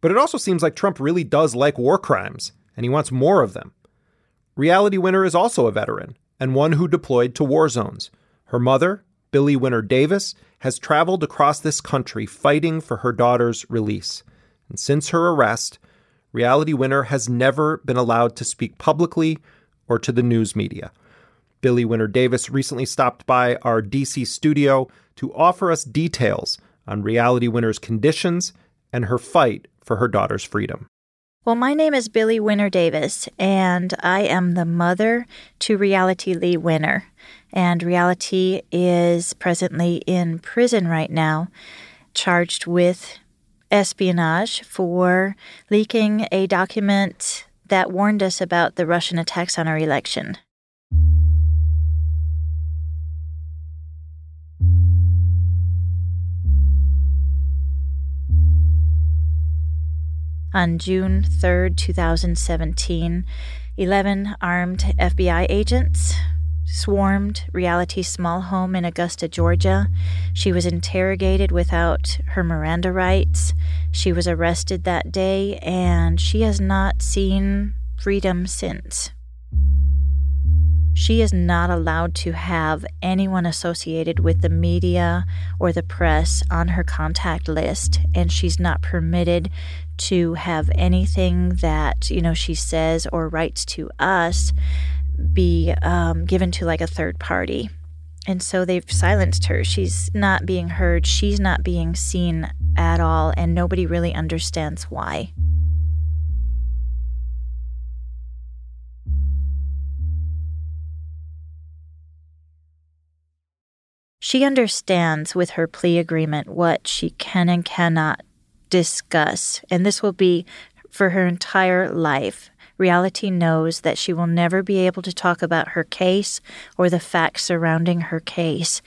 Speaker 2: But it also seems like Trump really does like war crimes, and he wants more of them. Reality Winner is also a veteran and one who deployed to war zones. Her mother, Billie Winner Davis, has traveled across this country fighting for her daughter's release. And since her arrest, Reality Winner has never been allowed to speak publicly or to the news media. Billie Winner Davis recently stopped by our DC studio to offer us details on Reality Winner's conditions and her fight for her daughter's freedom.
Speaker 25: Well, my name is Billie Winner Davis, and I am the mother to Reality Lee Winner. And Reality is presently in prison right now, charged with espionage for leaking a document that warned us about the Russian attacks on our election. On June 3, 2017, 11 armed FBI agents swarmed Reality's small home in Augusta, Georgia. She was interrogated without her Miranda rights. She was arrested that day, and she has not seen freedom since. She is not allowed to have anyone associated with the media or the press on her contact list, and she's not permitted to have anything that, you know, she says or writes to us be um, given to like a third party. And so they've silenced her. She's not being heard. She's not being seen at all. And nobody really understands why. She understands with her plea agreement what she can and cannot discuss. And this will be for her entire life. Reality knows that she will never be able to talk about her case or the facts surrounding her case.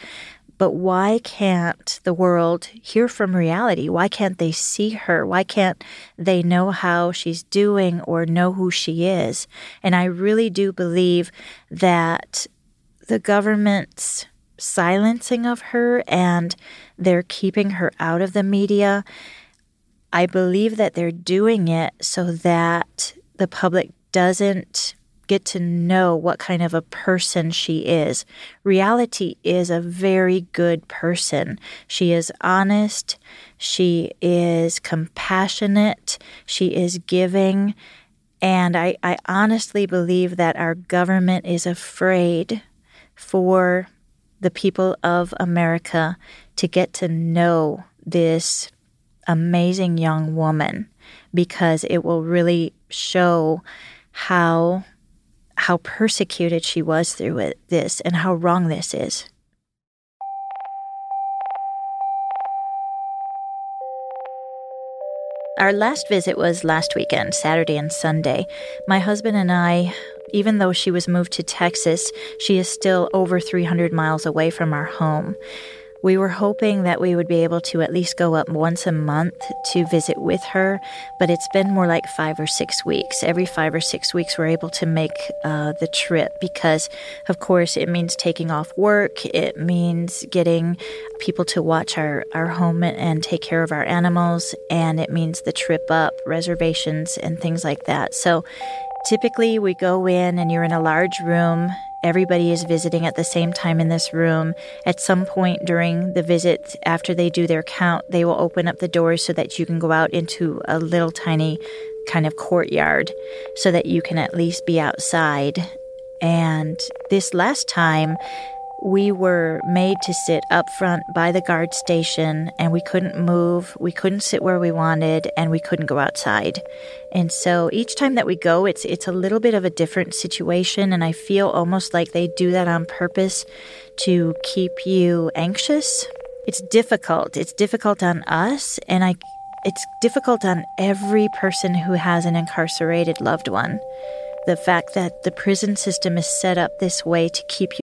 Speaker 25: But why can't the world hear from reality? Why can't they see her? Why can't they know how she's doing or know who she is? And I really do believe that the government's silencing of her and they're keeping her out of the media. I believe that they're doing it so that the public doesn't get to know what kind of a person she is. Reality is a very good person. She is honest, she is compassionate, she is giving. And I, I honestly believe that our government is afraid for the people of America to get to know this amazing young woman because it will really show how how persecuted she was through it, this and how wrong this is. Our last visit was last weekend, Saturday and Sunday. My husband and I, even though she was moved to Texas, she is still over 300 miles away from our home. We were hoping that we would be able to at least go up once a month to visit with her, but it's been more like five or six weeks. Every five or six weeks, we're able to make uh, the trip because, of course, it means taking off work, it means getting people to watch our, our home and take care of our animals, and it means the trip up, reservations, and things like that. So typically, we go in and you're in a large room Everybody is visiting at the same time in this room. At some point during the visit, after they do their count, they will open up the doors so that you can go out into a little tiny kind of courtyard so that you can at least be outside. And this last time, we were made to sit up front by the guard station and we couldn't move, we couldn't sit where we wanted, and we couldn't go outside. And so each time that we go, it's it's a little bit of a different situation and I feel almost like they do that on purpose to keep you anxious. It's difficult. It's difficult on us and I it's difficult on every person who has an incarcerated loved one. The fact that the prison system is set up this way to keep you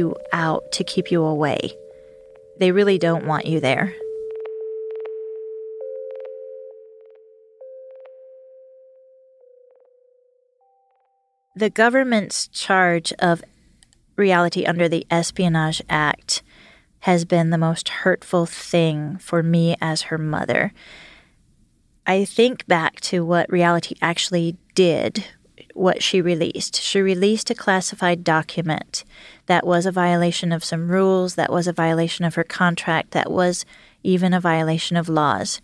Speaker 25: You out to keep you away. They really don't want you there. The government's charge of reality under the Espionage Act has been the most hurtful thing for me as her mother. I think back to what reality actually did what she released. She released a classified document that was a violation of some rules, that was a violation of her contract, that was even a violation of laws.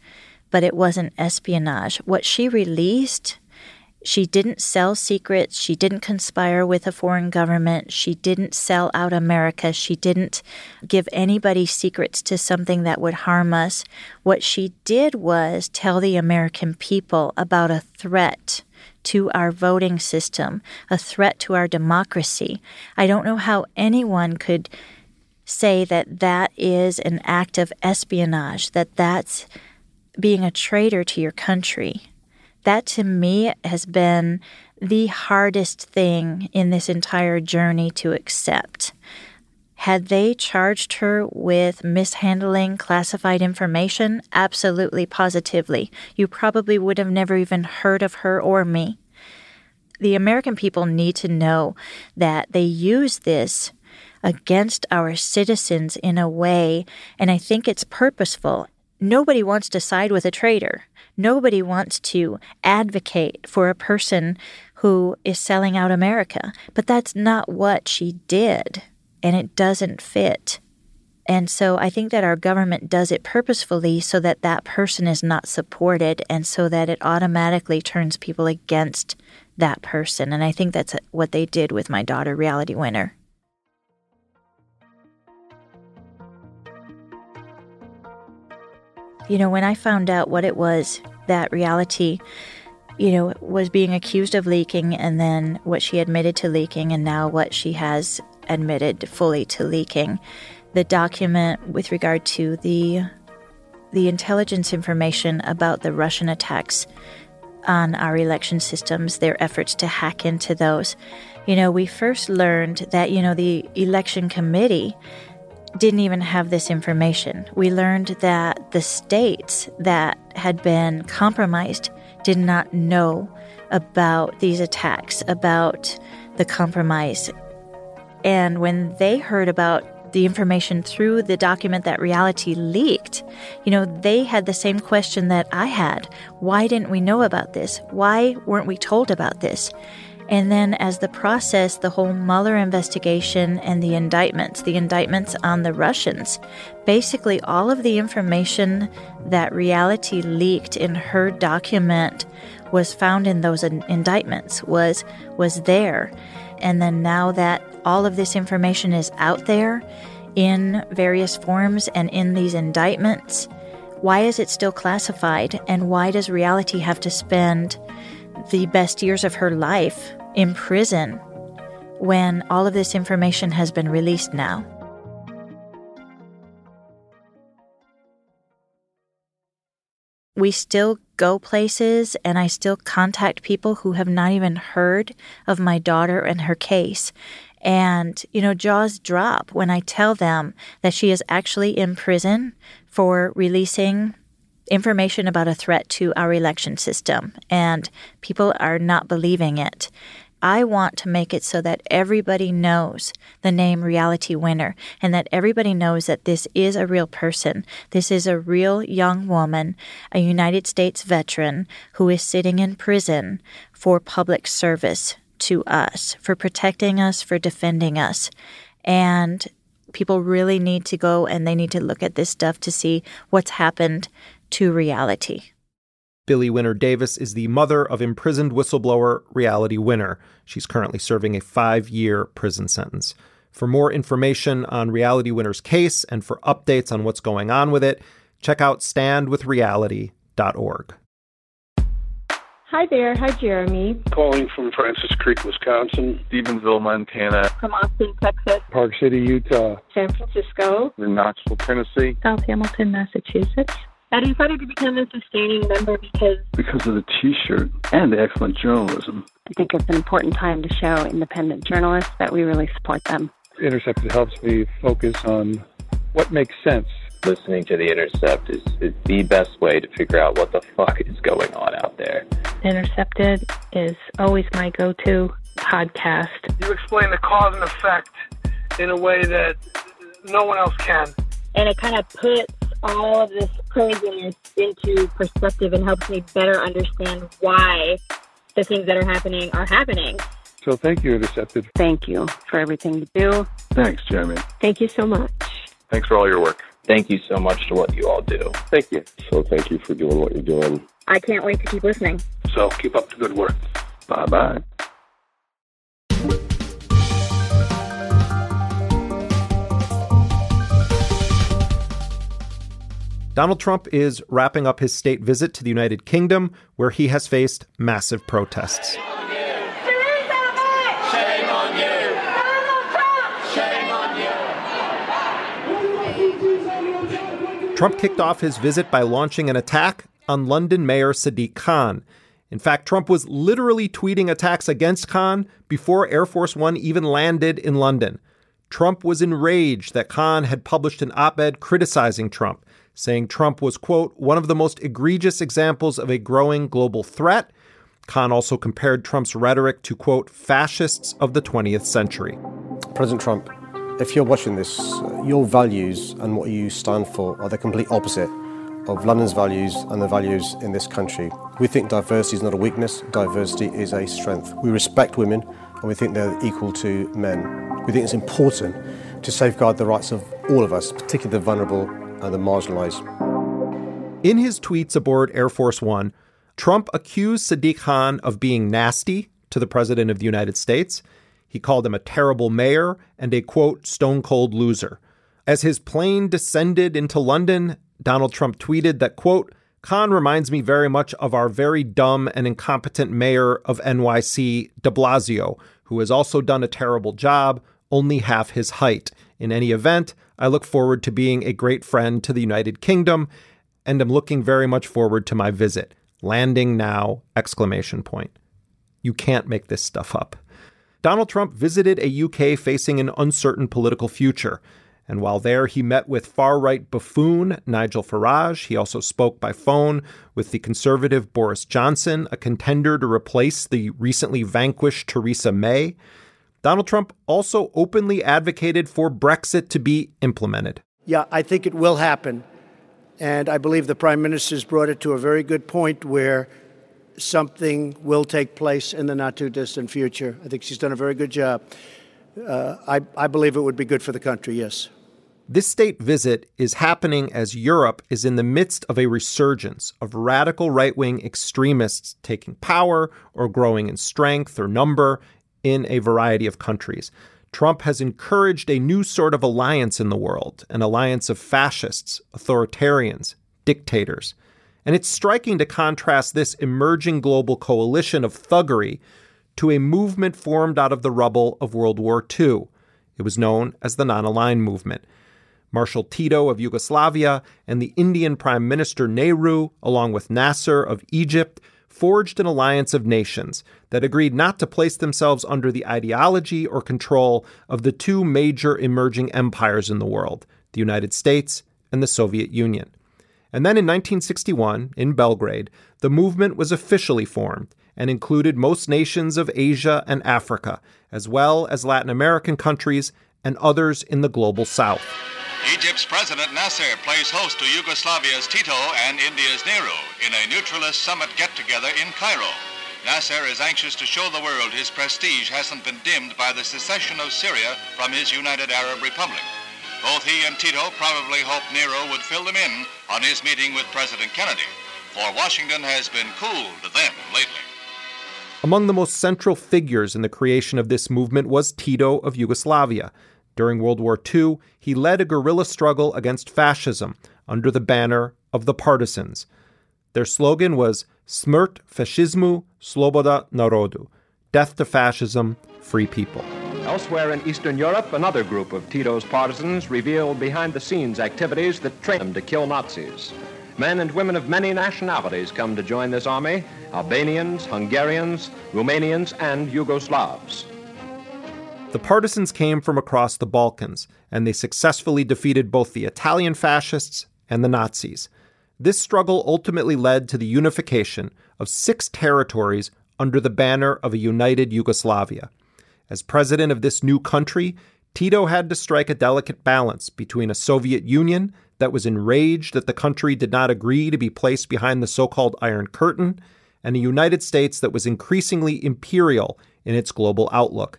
Speaker 25: But it wasn't espionage. What she released, she didn't sell secrets. She didn't conspire with a foreign government. She didn't sell out America. She didn't give anybody secrets to something that would harm us. What she did was tell the American people about a threat to our voting system, a threat to our democracy. I don't know how anyone could say that that is an act of espionage, that that's being a traitor to your country. That to me has been the hardest thing in this entire journey to accept. Had they charged her with mishandling classified information? Absolutely, positively. You probably would have never even heard of her or me. The American people need to know that they use this against our citizens in a way, and I think it's purposeful. Nobody wants to side with a traitor. Nobody wants to advocate for a person who is selling out America. But that's not what she did and it doesn't fit. And so I think that our government does it purposefully so that that person is not supported and so that it automatically turns people against that person. And I think that's what they did with my daughter, Reality Winner. You know, when I found out what it was that reality, you know, was being accused of leaking and then what she admitted to leaking and now what she has admitted fully to leaking. The document with regard to the the intelligence information about the Russian attacks on our election systems, their efforts to hack into those. You know, we first learned that, you know, the election committee didn't even have this information. We learned that the states that had been compromised did not know about these attacks, about the compromise And when they heard about the information through the document that reality leaked, you know, they had the same question that I had. Why didn't we know about this? Why weren't we told about this? And then, as the process, the whole Mueller investigation and the indictments, the indictments on the Russians, basically all of the information that reality leaked in her document was found in those indictments, was, was there. And then now that all of this information is out there in various forms and in these indictments, why is it still classified? And why does reality have to spend the best years of her life in prison when all of this information has been released now. We still go places and I still contact people who have not even heard of my daughter and her case. And, you know, jaws drop when I tell them that she is actually in prison for releasing information about a threat to our election system, and people are not believing it. I want to make it so that everybody knows the name Reality Winner and that everybody knows that this is a real person. This is a real young woman, a United States veteran who is sitting in prison for public service to us, for protecting us, for defending us. And people really need to go and they need to look at this stuff to see what's happened to reality.
Speaker 2: Billie Winner Davis is the mother of imprisoned whistleblower Reality Winner. She's currently serving a five year prison sentence. For more information on Reality Winner's case and for updates on what's going on with it, check out standwithreality.org.
Speaker 26: Hi there. Hi, Jeremy.
Speaker 27: Calling from Francis Creek, Wisconsin.
Speaker 28: Stevensville, Montana.
Speaker 26: From Austin, Texas.
Speaker 27: Park City, Utah.
Speaker 26: San Francisco.
Speaker 28: In Knoxville, Tennessee.
Speaker 26: South Hamilton, Massachusetts. I decided to become a sustaining member because
Speaker 28: because of the T-shirt and the excellent journalism.
Speaker 26: I think it's an important time to show independent journalists that we really support them.
Speaker 27: Intercepted helps me focus on what makes sense.
Speaker 29: Listening to The Intercept is, is the best way to figure out what the fuck is going on out there.
Speaker 26: Intercepted is always my go-to podcast.
Speaker 27: You explain the cause and effect in a way that no one else can.
Speaker 26: And it kind of puts all of this craziness into perspective and helps me better understand why the things that are happening are happening.
Speaker 27: So thank you, Intercepted.
Speaker 26: Thank you for everything you do.
Speaker 28: Thanks, Jeremy.
Speaker 26: Thank you so much.
Speaker 28: Thanks for all your work.
Speaker 29: Thank you so much to what you all do.
Speaker 27: Thank you.
Speaker 28: So thank you for doing what you're doing.
Speaker 26: I can't wait to keep listening.
Speaker 27: So keep up the good work.
Speaker 28: Bye bye.
Speaker 2: Donald Trump is wrapping up his state visit to the United Kingdom, where he has faced massive protests. Trump kicked off his visit by launching an attack on London Mayor Sadiq Khan. In fact, Trump was literally tweeting attacks against Khan before Air Force One even landed in London. Trump was enraged that Khan had published an op ed criticizing Trump saying Trump was, quote, one of the most egregious examples of a growing global threat. Khan also compared Trump's rhetoric to, quote, fascists of the 20th century.
Speaker 30: President Trump, if you're watching this, your values and what you stand for are the complete opposite of London's values and the values in this country. We think diversity is not a weakness, diversity is a strength. We respect women and we think they're equal to men. We think it's important to safeguard the rights of all of us, particularly the vulnerable and the marginalized.
Speaker 2: In his tweets aboard Air Force One, Trump accused Sadiq Khan of being nasty to the President of the United States. He called him a terrible mayor and a quote, stone cold loser. As his plane descended into London, Donald Trump tweeted that, quote, Khan reminds me very much of our very dumb and incompetent mayor of NYC, de Blasio, who has also done a terrible job, only half his height. In any event, I look forward to being a great friend to the United Kingdom and am looking very much forward to my visit. Landing now! exclamation point. You can't make this stuff up. Donald Trump visited a UK facing an uncertain political future. And while there, he met with far right buffoon Nigel Farage. He also spoke by phone with the conservative Boris Johnson, a contender to replace the recently vanquished Theresa May. Donald Trump also openly advocated for Brexit to be implemented.
Speaker 31: Yeah, I think it will happen. And I believe the Prime Minister's brought it to a very good point where something will take place in the not too distant future. I think she's done a very good job. Uh, I, I believe it would be good for the country, yes.
Speaker 2: This state visit is happening as Europe is in the midst of a resurgence of radical right wing extremists taking power or growing in strength or number in a variety of countries. Trump has encouraged a new sort of alliance in the world an alliance of fascists, authoritarians, dictators. And it's striking to contrast this emerging global coalition of thuggery to a movement formed out of the rubble of World War II. It was known as the Non Aligned Movement. Marshal Tito of Yugoslavia and the Indian Prime Minister Nehru, along with Nasser of Egypt, forged an alliance of nations that agreed not to place themselves under the ideology or control of the two major emerging empires in the world, the United States and the Soviet Union. And then in 1961, in Belgrade, the movement was officially formed and included most nations of Asia and Africa, as well as Latin American countries and others in the global south.
Speaker 32: Egypt's President Nasser plays host to Yugoslavia's Tito and India's Nehru in a neutralist summit get-together in Cairo. Nasser is anxious to show the world his prestige hasn't been dimmed by the secession of Syria from his United Arab Republic. Both he and Tito probably hoped Nehru would fill them in on his meeting with President Kennedy, for Washington has been cool to them lately.
Speaker 2: Among the most central figures in the creation of this movement was Tito of Yugoslavia, during World War II, he led a guerrilla struggle against fascism under the banner of the Partisans. Their slogan was Smrt fascismu, sloboda narodu, death to fascism, free people.
Speaker 33: Elsewhere in Eastern Europe, another group of Tito's partisans revealed behind the scenes activities that trained them to kill Nazis. Men and women of many nationalities come to join this army Albanians, Hungarians, Romanians, and Yugoslavs.
Speaker 2: The partisans came from across the Balkans, and they successfully defeated both the Italian fascists and the Nazis. This struggle ultimately led to the unification of six territories under the banner of a united Yugoslavia. As president of this new country, Tito had to strike a delicate balance between a Soviet Union that was enraged that the country did not agree to be placed behind the so called Iron Curtain and a United States that was increasingly imperial in its global outlook.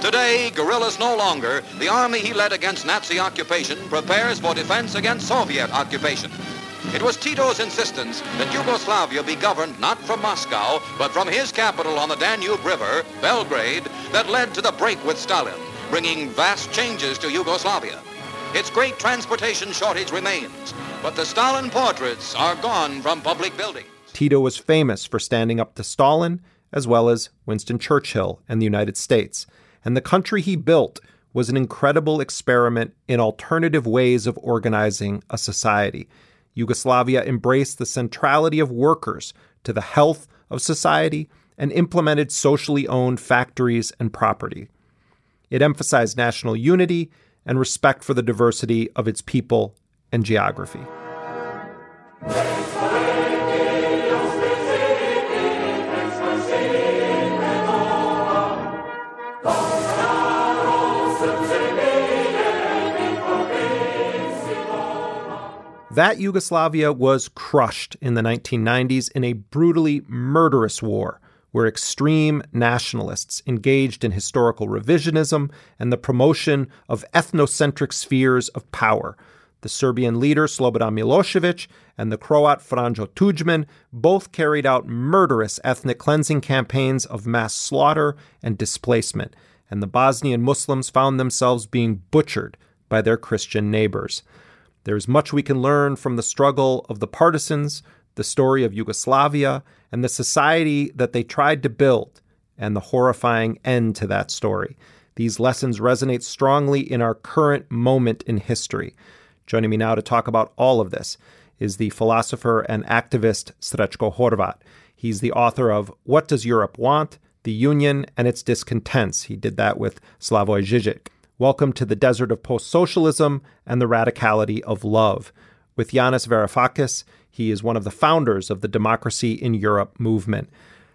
Speaker 34: Today, guerrillas no longer. The army he led against Nazi occupation prepares for defense against Soviet occupation. It was Tito's insistence that Yugoslavia be governed not from Moscow, but from his capital on the Danube River, Belgrade, that led to the break with Stalin, bringing vast changes to Yugoslavia. Its great transportation shortage remains, but the Stalin portraits are gone from public buildings.
Speaker 2: Tito was famous for standing up to Stalin as well as Winston Churchill and the United States and the country he built was an incredible experiment in alternative ways of organizing a society. Yugoslavia embraced the centrality of workers to the health of society and implemented socially owned factories and property. It emphasized national unity and respect for the diversity of its people and geography. That Yugoslavia was crushed in the 1990s in a brutally murderous war where extreme nationalists engaged in historical revisionism and the promotion of ethnocentric spheres of power. The Serbian leader Slobodan Milosevic and the Croat Franjo Tudjman both carried out murderous ethnic cleansing campaigns of mass slaughter and displacement, and the Bosnian Muslims found themselves being butchered by their Christian neighbors. There's much we can learn from the struggle of the partisans, the story of Yugoslavia, and the society that they tried to build, and the horrifying end to that story. These lessons resonate strongly in our current moment in history. Joining me now to talk about all of this is the philosopher and activist Srećko Horvat. He's the author of What Does Europe Want? The Union and Its Discontents. He did that with Slavoj Žižek. Welcome to the desert of post socialism and the radicality of love. With Yanis Varoufakis, he is one of the founders of the Democracy in Europe movement.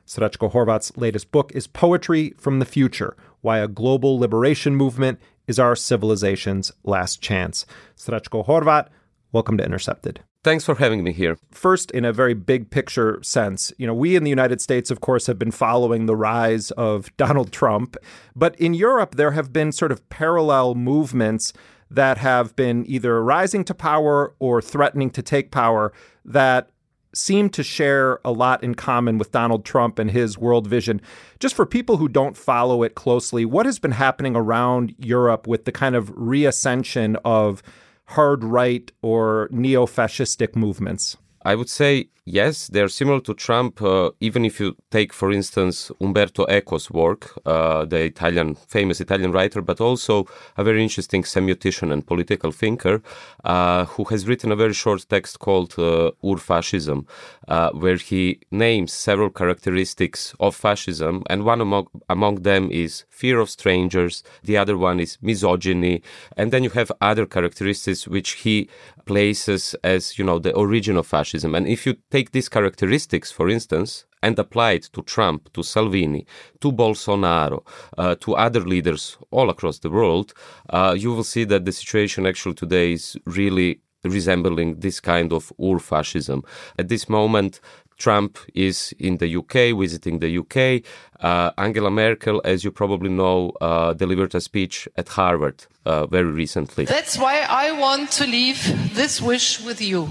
Speaker 2: Srećko Horvat's latest book is Poetry from the Future Why a Global Liberation Movement is Our Civilization's Last Chance. Srećko Horvat, welcome to Intercepted.
Speaker 35: Thanks for having me here.
Speaker 2: First, in a very big picture sense, you know, we in the United States, of course, have been following the rise of Donald Trump. But in Europe, there have been sort of parallel movements that have been either rising to power or threatening to take power that seem to share a lot in common with Donald Trump and his world vision. Just for people who don't follow it closely, what has been happening around Europe with the kind of reascension of hard right or neo fascistic movements?
Speaker 35: I would say yes, they're similar to Trump. Uh, even if you take, for instance, Umberto Eco's work, uh, the Italian, famous Italian writer, but also a very interesting semiotician and political thinker, uh, who has written a very short text called uh, Ur-Fascism, uh, where he names several characteristics of fascism, and one among among them is fear of strangers. The other one is misogyny, and then you have other characteristics which he places as you know the origin of fascism. And if you take these characteristics, for instance, and apply it to Trump, to Salvini, to Bolsonaro, uh, to other leaders all across the world, uh, you will see that the situation actually today is really resembling this kind of ur-fascism. At this moment, Trump is in the UK, visiting the UK. Uh, Angela Merkel, as you probably know, uh, delivered a speech at Harvard uh, very recently.
Speaker 36: That's why I want to leave this wish with you.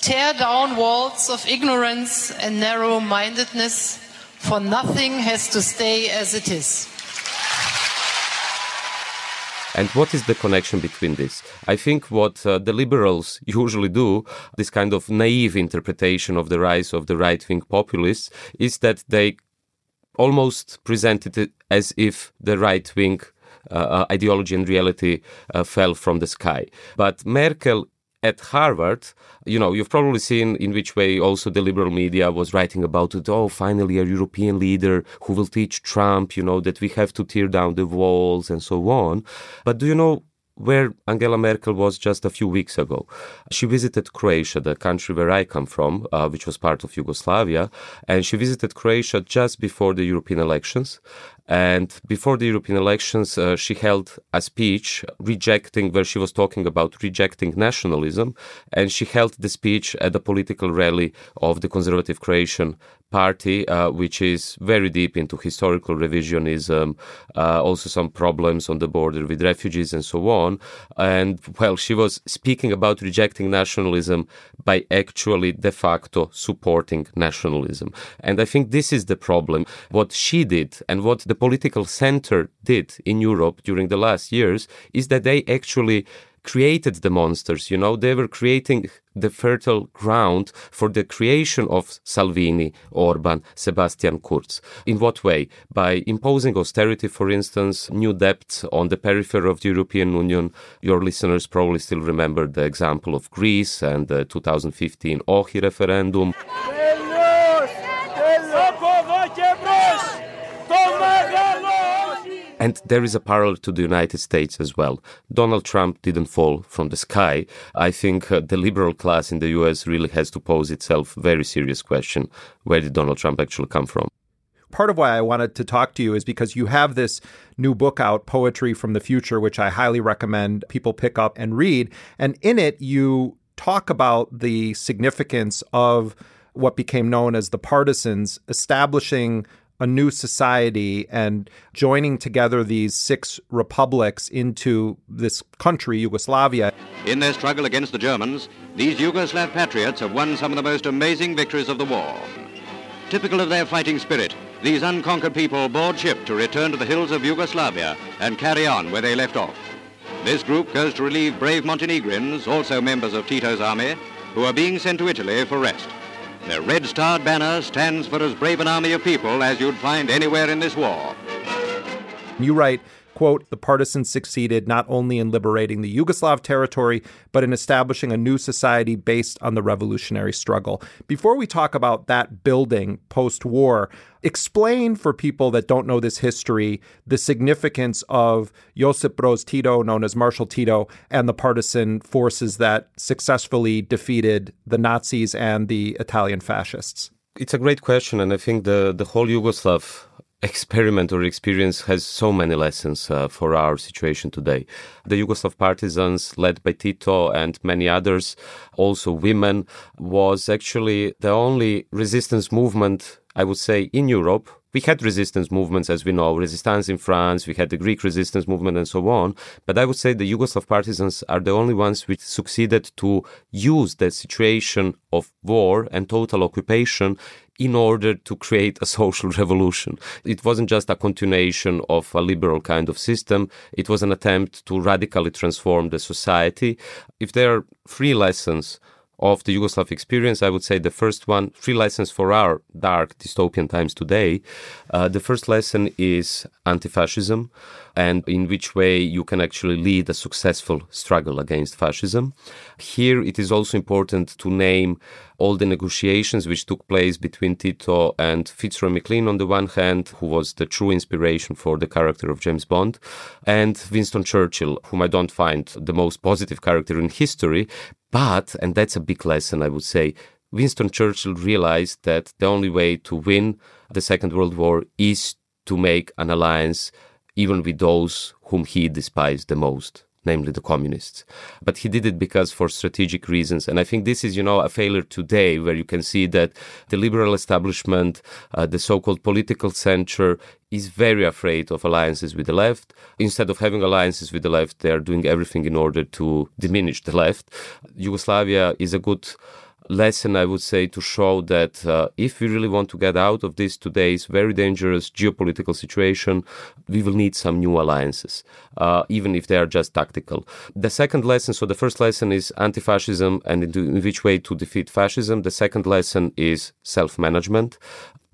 Speaker 36: Tear down walls of ignorance and narrow mindedness, for nothing has to stay as it is.
Speaker 35: And what is the connection between this? I think what uh, the liberals usually do, this kind of naive interpretation of the rise of the right wing populists, is that they almost presented it as if the right wing uh, ideology and reality uh, fell from the sky. But Merkel at Harvard, you know, you've probably seen in which way also the liberal media was writing about it. Oh, finally, a European leader who will teach Trump, you know, that we have to tear down the walls and so on. But do you know where Angela Merkel was just a few weeks ago. She visited Croatia, the country where I come from, uh, which was part of Yugoslavia, and she visited Croatia just before the European elections. And before the European elections, uh, she held a speech rejecting, where she was talking about rejecting nationalism. And she held the speech at a political rally of the conservative Croatian party, uh, which is very deep into historical revisionism, uh, also some problems on the border with refugees and so on. And well, she was speaking about rejecting nationalism by actually de facto supporting nationalism. And I think this is the problem. What she did and what the political center did in Europe during the last years is that they actually created the monsters. You know, they were creating the fertile ground for the creation of Salvini, Orban, Sebastian Kurz. In what way? By imposing austerity, for instance, new debts on the periphery of the European Union. Your listeners probably still remember the example of Greece and the 2015 Ohi referendum. And there is a parallel to the United States as well. Donald Trump didn't fall from the sky. I think uh, the liberal class in the US really has to pose itself a very serious question. Where did Donald Trump actually come from?
Speaker 2: Part of why I wanted to talk to you is because you have this new book out, Poetry from the Future, which I highly recommend people pick up and read. And in it, you talk about the significance of what became known as the partisans establishing a new society and joining together these six republics into this country, Yugoslavia.
Speaker 34: In their struggle against the Germans, these Yugoslav patriots have won some of the most amazing victories of the war. Typical of their fighting spirit, these unconquered people board ship to return to the hills of Yugoslavia and carry on where they left off. This group goes to relieve brave Montenegrins, also members of Tito's army, who are being sent to Italy for rest. Their red-starred banner stands for as brave an army of people as you'd find anywhere in this war.
Speaker 2: You write, quote, the partisans succeeded not only in liberating the Yugoslav territory, but in establishing a new society based on the revolutionary struggle. Before we talk about that building post war, explain for people that don't know this history the significance of Josip Broz Tito, known as Marshal Tito, and the partisan forces that successfully defeated the Nazis and the Italian fascists.
Speaker 35: It's a great question, and I think the, the whole Yugoslav experiment or experience has so many lessons uh, for our situation today. The Yugoslav partisans, led by Tito and many others, also women, was actually the only resistance movement, I would say, in Europe we had resistance movements, as we know, resistance in France, we had the Greek resistance movement, and so on. But I would say the Yugoslav partisans are the only ones which succeeded to use the situation of war and total occupation in order to create a social revolution. It wasn't just a continuation of a liberal kind of system, it was an attempt to radically transform the society. If there are three lessons of the Yugoslav experience, I would say the first one, free lessons for our dark dystopian times today. Uh, the first lesson is anti fascism and in which way you can actually lead a successful struggle against fascism. Here, it is also important to name all the negotiations which took place between Tito and Fitzroy MacLean on the one hand, who was the true inspiration for the character of James Bond, and Winston Churchill, whom I don't find the most positive character in history, but, and that's a big lesson, I would say, Winston Churchill realized that the only way to win the Second World War is to make an alliance even with those whom he despised the most namely the communists. But he did it because for strategic reasons. And I think this is, you know, a failure today where you can see that the liberal establishment, uh, the so-called political center is very afraid of alliances with the left. Instead of having alliances with the left, they are doing everything in order to diminish the left. Yugoslavia is a good lesson, I would say, to show that uh, if we really want to get out of this today's very dangerous geopolitical situation, we will need some new alliances, uh, even if they are just tactical. The second lesson so the first lesson is anti fascism and in, which way to defeat fascism. The second lesson is self management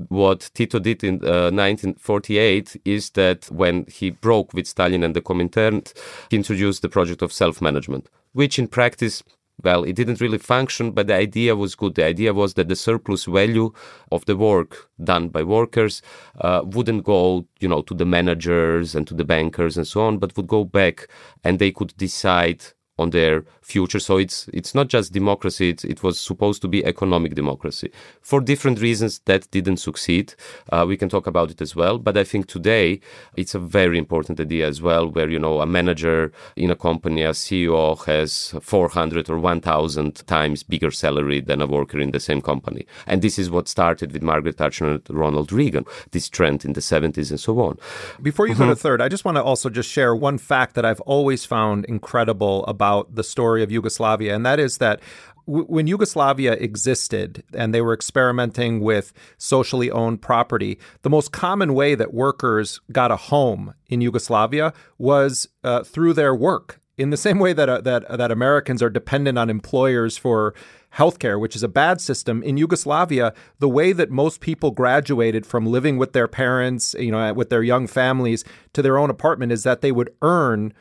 Speaker 35: what Tito did in uh, 1948 is that when he broke with Stalin and the Comintern, he introduced the project of self management, which in practice well, it didn't really function, but the idea was good. The idea was that the surplus value of the work done by workers uh, wouldn't go, you know, to the managers and to the bankers and so on, but would go back and they could decide on their future. So it's it's not just democracy; it, it was supposed to be economic democracy. For different reasons, that didn't succeed. Uh, we can talk about it as well. But I think today it's a very important idea as well, where you know a manager in a company, a CEO has 400 or 1,000 times bigger salary than a worker in the same company. And this is what started with Margaret Thatcher and Ronald Reagan. This trend in the 70s and so on.
Speaker 2: Before you mm-hmm. go to third, I just want to also just share one fact that I've always found incredible about the story of Yugoslavia, and that is that when Yugoslavia existed and they were experimenting with socially owned property, the most common way that workers got a home in Yugoslavia was uh, through their work. In the same way that uh, that that Americans are dependent on employers for healthcare, which is a bad system. In Yugoslavia, the way that most people graduated from living with their parents, you know, with their young families to their own apartment is that they would earn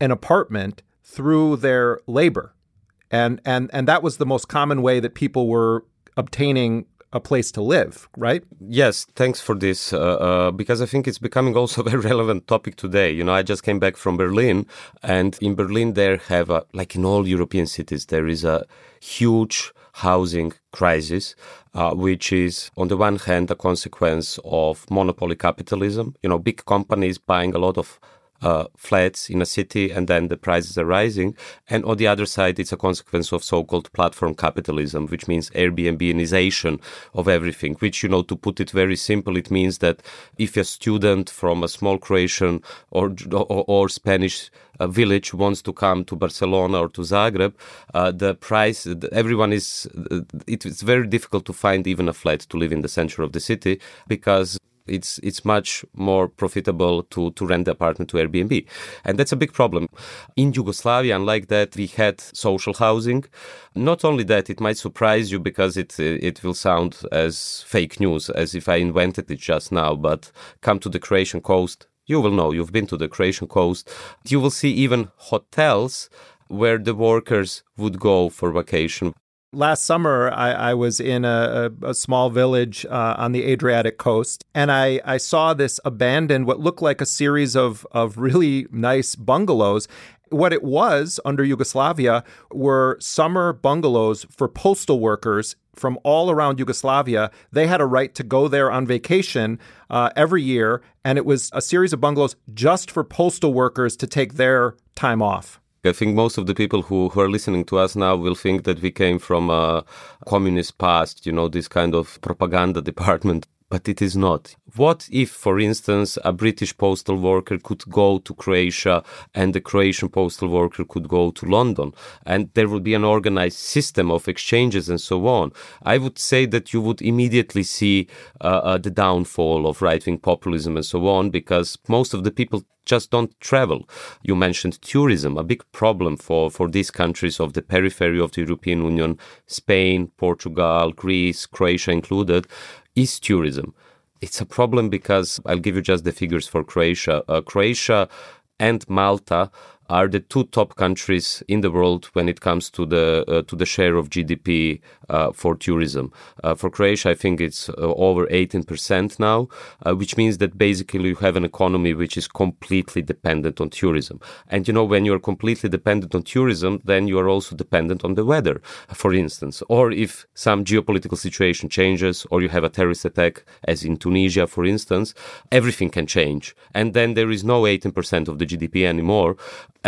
Speaker 2: an apartment through their labor. And, and, and that was the most common way that people were obtaining a place to live, right?
Speaker 35: Yes, thanks for this, uh, uh, because I think it's becoming also a very relevant topic today. You know, I just came back from Berlin, and in Berlin, there have, a, like in all European cities, there is a huge housing crisis, uh, which is on the one hand a consequence of monopoly capitalism. You know, big companies buying a lot of uh, flats in a city and then the prices are rising. And on the other side, it's a consequence of so-called platform capitalism, which means Airbnbization of everything, which, you know, to put it very simple, it means that if a student from a small Croatian or, or, or Spanish uh, village wants to come to Barcelona or to Zagreb, uh, the price, everyone is, it's very difficult to find even a flat to live in the center of the city because it's it's much more profitable to to rent the apartment to Airbnb, and that's a big problem. In Yugoslavia, unlike that, we had social housing. Not only that, it might surprise you because it it will sound as fake news, as if I invented it just now. But come to the Croatian coast, you will know. You've been to the Croatian coast. You will see even hotels where the workers would go for vacation.
Speaker 2: Last summer, I, I was in a, a, small village uh, on the Adriatic coast, and I, I saw this abandoned, what looked like a series of, of really nice bungalows. What it was under Yugoslavia were summer bungalows for postal workers from all around Yugoslavia. They had a right to go there on vacation uh, every year, and it was a series of bungalows just for postal workers to take their time off.
Speaker 35: I think most of the people who, who are listening to us now will think that we came from a communist past, you know, this kind of propaganda department but it is not. What if, for instance, a British postal worker could go to Croatia and the Croatian postal worker could go to London and there would be an organized system of exchanges and so on? I would say that you would immediately see uh, uh, the downfall of right wing populism and so on because most of the people just don't travel. You mentioned tourism, a big problem for, for these countries of the periphery of the European Union, Spain, Portugal, Greece, Croatia included is tourism. It's a problem because I'll give you just the figures for Croatia. Uh, Croatia and Malta are the two top countries in the world when it comes to the uh, to the share of GDP uh, for tourism. Uh, for Croatia, I think it's uh, over 18% now, uh, which means that basically you have an economy which is completely dependent on tourism. And you know, when you're completely dependent on tourism, then you are also dependent on the weather, for instance, or if some geopolitical situation changes, or you have a terrorist attack, as in Tunisia, for instance, everything can change, and then there is no 18% of the GDP anymore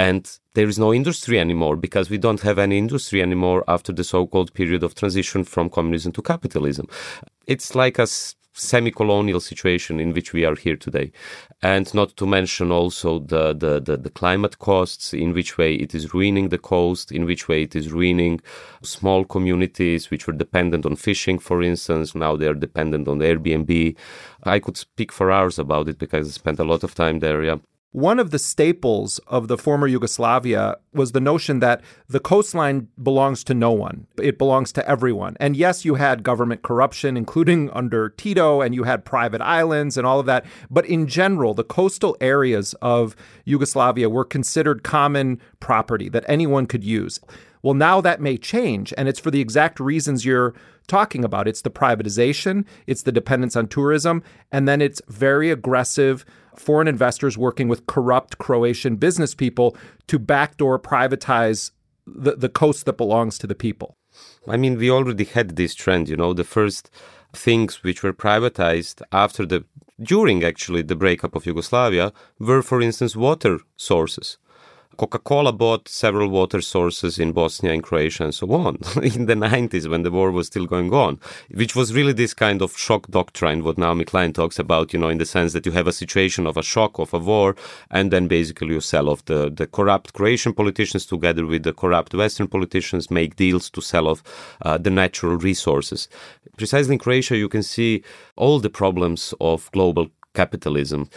Speaker 35: and there is no industry anymore because we don't have any industry anymore after the so-called period of transition from communism to capitalism. It's like a semi-colonial situation in which we are here today. And not to mention also the, the, the, the, climate costs in which way it is ruining the coast in which way it is ruining small communities which were dependent on fishing for instance. Now they are dependent on airbnb. I could speak for hours about it because i spent a lot of time there yeah
Speaker 2: one of the staples of the former Yugoslavia was the notion that the coastline belongs to no one. It belongs to everyone. And yes, you had government corruption, including under Tito, and you had private islands and all of that. But in general, the coastal areas of Yugoslavia were considered common property that anyone could use. Well, now that may change, and it's for the exact reasons you're talking about. It's the privatization, it's the dependence on tourism, and then it's very aggressive foreign investors working with corrupt Croatian business people to backdoor privatize the, the coast that belongs to the people.
Speaker 35: I mean, we already had this trend, you know, the first things which were privatized after the during actually the breakup of Yugoslavia were for instance water sources Coca-Cola bought several water sources in Bosnia and Croatia and so on in the 90s when the war was still going on, which was really this kind of shock doctrine, what Naomi Klein talks about, you know, in the sense that you have a situation of a shock of a war, and then basically you sell off the, the corrupt Croatian politicians together with the corrupt Western politicians, make deals to sell off uh, the natural resources. Precisely in Croatia, you can see all the problems of global capitalism.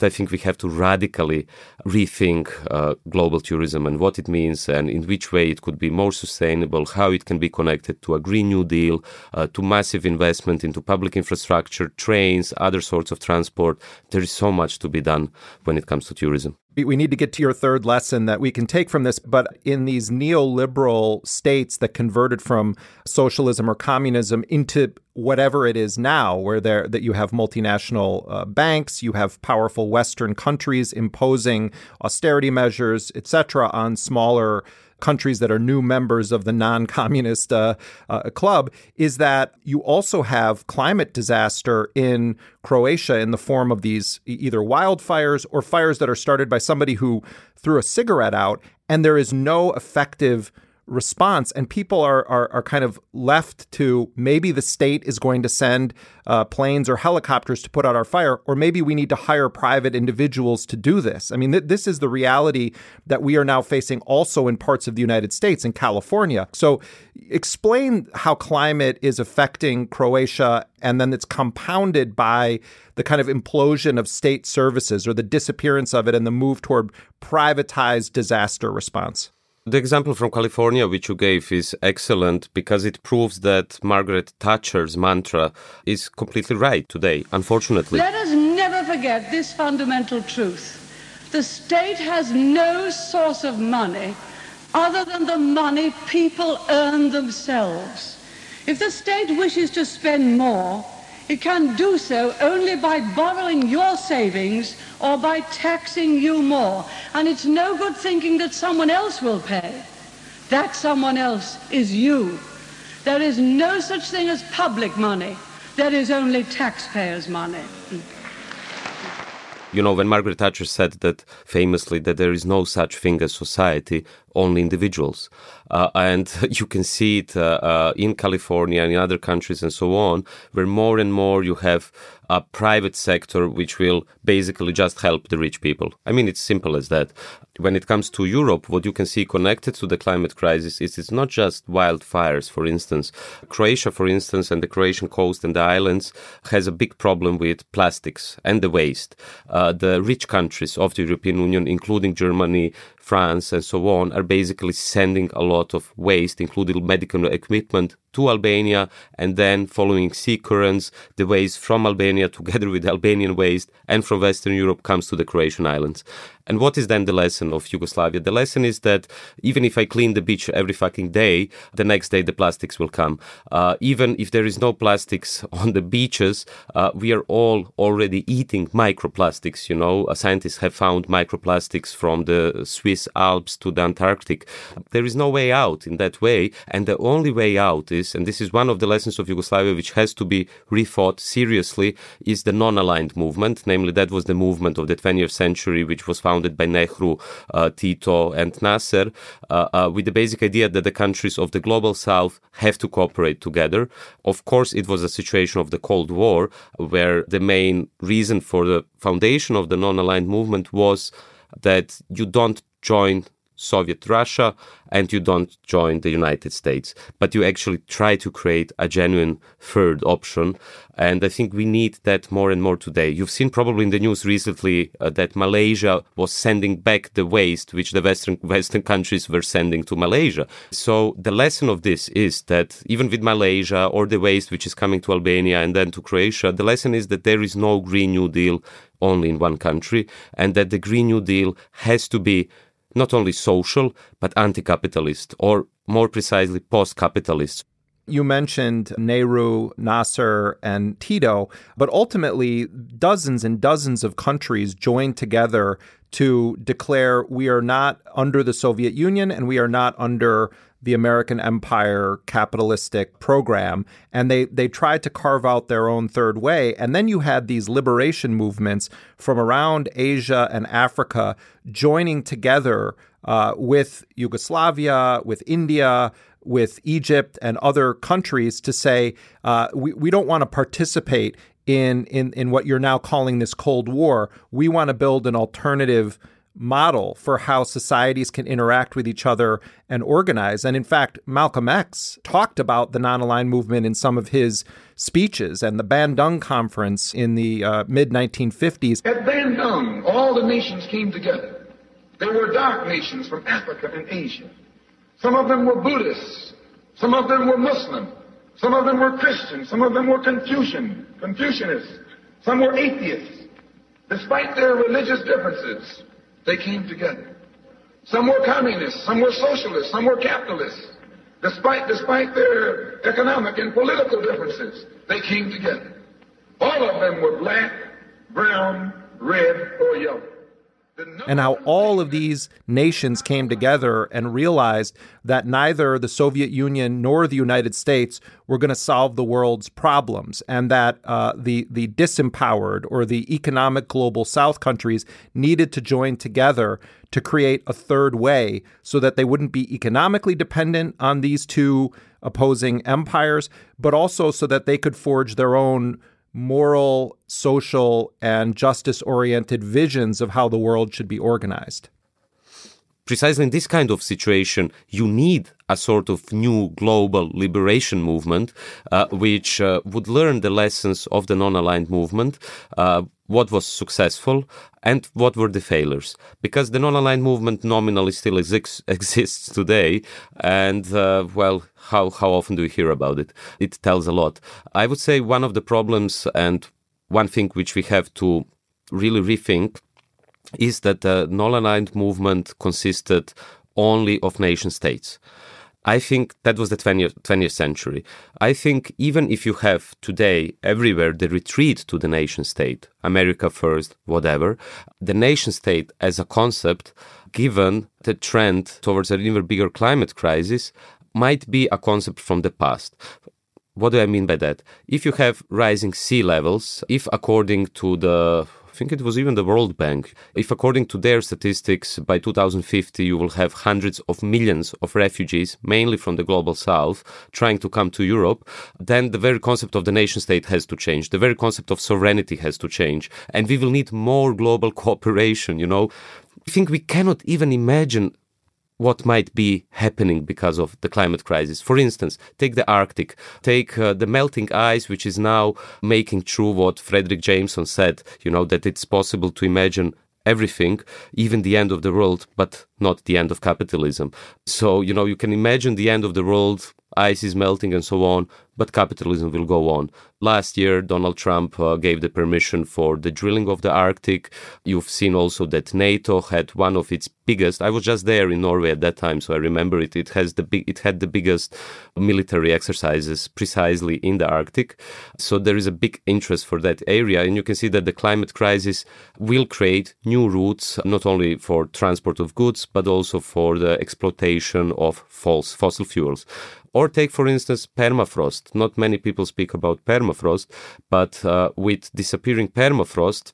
Speaker 35: I think we have to radically rethink uh, global tourism and what it means and in which way it could be more sustainable, how it can be connected to a Green New Deal, uh, to massive investment into public infrastructure, trains, other sorts of transport. There is so much to be done when it comes to tourism
Speaker 2: we need to get to your third lesson that we can take from this. But in these neoliberal states that converted from socialism or communism into whatever it is now, where there that you have multinational uh, banks, you have powerful Western countries imposing austerity measures, etc., on smaller countries that are new members of the non communist uh, uh, club is that you also have climate disaster in Croatia in the form of these either wildfires or fires that are started by somebody who threw a cigarette out, and there is no effective response and people are, are, are kind of left to maybe the state is going to send uh, planes or helicopters to put out our fire or maybe we need to hire private individuals to do this. I mean th- this is the reality that we are now facing also in parts of the united states in california. So explain how climate is affecting croatia and then it's compounded by the kind of implosion of state services or the disappearance of it and the move toward privatized disaster response
Speaker 35: the example from California, which you gave, is excellent because it proves that Margaret Thatcher's mantra is completely right today, unfortunately.
Speaker 37: Let us never forget this fundamental truth the state has no source of money other than the money people earn themselves. If the state wishes to spend more, It can do so only by borrowing your savings or by taxing you more. And it's no good thinking that someone else will pay. That someone else is you. There is no such thing as public money. There is only taxpayers' money.
Speaker 35: You know, when Margaret Thatcher said that famously that there is no such thing as society, only individuals. Uh, and you can see it uh, uh, in California and in other countries and so on, where more and more you have a private sector which will basically just help the rich people. I mean, it's simple as that. When it comes to Europe, what you can see connected to the climate crisis is it's not just wildfires, for instance. Croatia, for instance, and the Croatian coast and the islands has a big problem with plastics and the waste. Uh, the rich countries of the European Union, including Germany, France, and so on, are basically sending a lot of waste, including medical equipment, to Albania, and then following sea currents, the waste from Albania, together with Albanian waste, and from Western Europe, comes to the Croatian islands. And what is then the lesson of Yugoslavia? The lesson is that even if I clean the beach every fucking day, the next day the plastics will come. Uh, even if there is no plastics on the beaches, uh, we are all already eating microplastics. You know, uh, scientists have found microplastics from the Swiss Alps to the Antarctic. There is no way out in that way. And the only way out is, and this is one of the lessons of Yugoslavia which has to be rethought seriously, is the non aligned movement. Namely, that was the movement of the 20th century which was founded by Nehru, uh, Tito, and Nasser, uh, uh, with the basic idea that the countries of the global south have to cooperate together. Of course, it was a situation of the Cold War where the main reason for the foundation of the non aligned movement was that you don't join Soviet Russia and you don't join the United States, but you actually try to create a genuine third option. And I think we need that more and more today. You've seen probably in the news recently uh, that Malaysia was sending back the waste which the Western Western countries were sending to Malaysia. So the lesson of this is that even with Malaysia or the waste which is coming to Albania and then to Croatia, the lesson is that there is no Green New Deal only in one country, and that the Green New Deal has to be not only social, but anti capitalist, or more precisely, post capitalist.
Speaker 2: You mentioned Nehru, Nasser, and Tito, but ultimately, dozens and dozens of countries joined together to declare we are not under the Soviet Union and we are not under the American empire capitalistic program. And they, they tried to carve out their own third way. And then you had these liberation movements from around Asia and Africa joining together uh, with Yugoslavia, with India, with Egypt and other countries to say uh, we, we don't want to participate in, in, in what you're now calling this Cold War. We want to build an alternative model for how societies can interact with each other and organize. And in fact, Malcolm X talked about the non aligned movement in some of his speeches and the Bandung Conference in the uh, mid 1950s.
Speaker 38: At Bandung, all the nations came together. There were dark nations from Africa and Asia. Some of them were Buddhists, some of them were Muslim, some of them were Christian, some of them were Confucian, Confucianists, some were atheists. Despite their religious differences, they came together. Some were communists, some were socialists, some were capitalists. Despite, despite their economic and political differences, they came together. All of them were black, brown, red, or yellow
Speaker 2: and how all of these nations came together and realized that neither the Soviet Union nor the United States were going to solve the world's problems, and that uh, the the disempowered or the economic global South countries needed to join together to create a third way, so that they wouldn't be economically dependent on these two opposing empires, but also so that they could forge their own moral, social, and justice oriented visions of how the world should be organized.
Speaker 35: Precisely in this kind of situation, you need a sort of new global liberation movement, uh, which uh, would learn the lessons of the non aligned movement, uh, what was successful, and what were the failures. Because the non aligned movement nominally still exi- exists today, and uh, well, how, how often do we hear about it? It tells a lot. I would say one of the problems and one thing which we have to really rethink is that the non-aligned movement consisted only of nation states. I think that was the 20th, 20th century. I think even if you have today everywhere the retreat to the nation state, America first, whatever, the nation state as a concept, given the trend towards an even bigger climate crisis, might be a concept from the past. What do I mean by that? If you have rising sea levels, if according to the I think it was even the World Bank. If, according to their statistics, by 2050 you will have hundreds of millions of refugees, mainly from the global south, trying to come to Europe, then the very concept of the nation state has to change. The very concept of sovereignty has to change. And we will need more global cooperation, you know. I think we cannot even imagine what might be happening because of the climate crisis. For instance, take the Arctic, take uh, the melting ice, which is now making true what Fredric Jameson said, you know, that it's possible to imagine everything, even the end of the world, but not the end of capitalism. So, you know, you can imagine the end of the world, ice is melting and so on, but capitalism will go on. Last year, Donald Trump uh, gave the permission for the drilling of the Arctic. You've seen also that NATO had one of its biggest. I was just there in Norway at that time, so I remember it. It has the big. It had the biggest military exercises precisely in the Arctic. So there is a big interest for that area, and you can see that the climate crisis will create new routes, not only for transport of goods, but also for the exploitation of false fossil fuels. Or take, for instance, permafrost. Not many people speak about permafrost, but uh, with disappearing permafrost,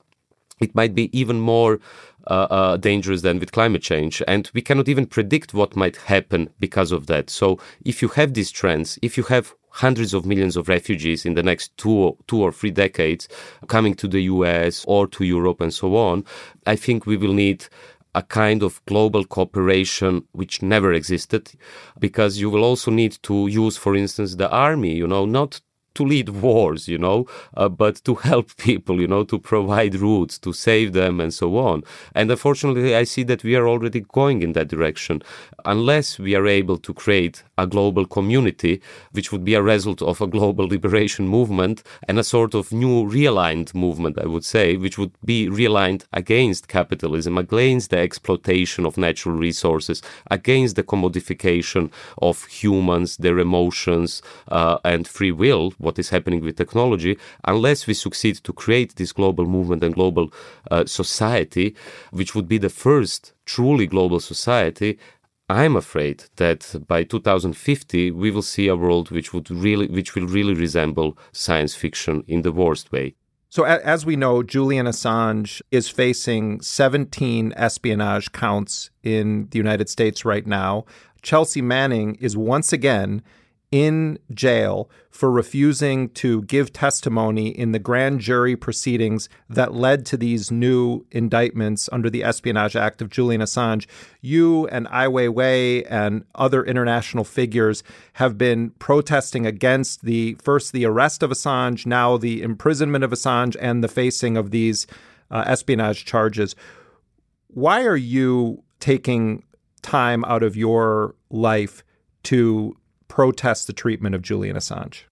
Speaker 35: it might be even more uh, uh, dangerous than with climate change. And we cannot even predict what might happen because of that. So if you have these trends, if you have hundreds of millions of refugees in the next two, two or three decades coming to the US or to Europe and so on, I think we will need a kind of global cooperation which never existed because you will also need to use for instance the army you know not to lead wars, you know, uh, but to help people, you know, to provide routes, to save them, and so on. And unfortunately, I see that we are already going in that direction. Unless we are able to create a global community, which would be a result of a global liberation movement and a sort of new realigned movement, I would say, which would be realigned against capitalism, against the exploitation of natural resources, against the commodification of humans, their emotions, uh, and free will what is happening with technology, unless we succeed to create this global movement and global uh, society, which would be the first truly global society, I'm afraid that by 2050 we will see a world which would really, which will really resemble science fiction in the worst way.
Speaker 2: So, as we know, Julian Assange is facing 17 espionage counts in the United States right now. Chelsea Manning is once again in jail for refusing to give testimony in the grand jury proceedings that led to these new indictments under the Espionage Act of Julian Assange. You and Ai Weiwei and other international figures have been protesting against the first the arrest of Assange, now the imprisonment of Assange, and the facing of these uh, espionage charges. Why are you taking time out of your life to protest the treatment of Julian Assange?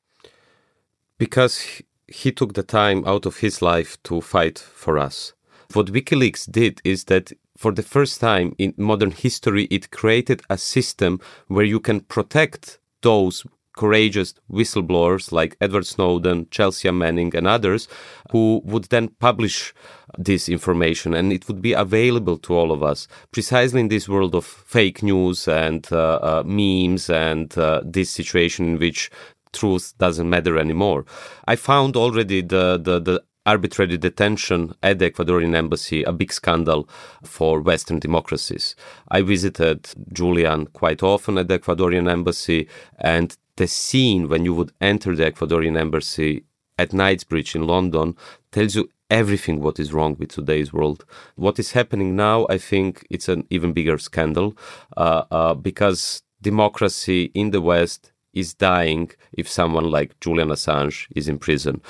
Speaker 35: Because he took the time out of his life to fight for us. What WikiLeaks did is that for the first time in modern history, it created a system where you can protect those courageous whistleblowers like Edward Snowden, Chelsea Manning, and others who would then publish this information and it would be available to all of us precisely in this world of fake news and uh, uh, memes and uh, this situation in which truth doesn't matter anymore. I found already the, the, the arbitrary detention at the Ecuadorian embassy a big scandal for Western democracies. I visited Julian quite often at the Ecuadorian embassy, and the scene when you would enter the Ecuadorian embassy at Knightsbridge in London tells you everything what is wrong with today's world. What is happening now, I think it's an even bigger scandal uh, uh, because democracy in the West is dying if someone like Julian Assange is in prison.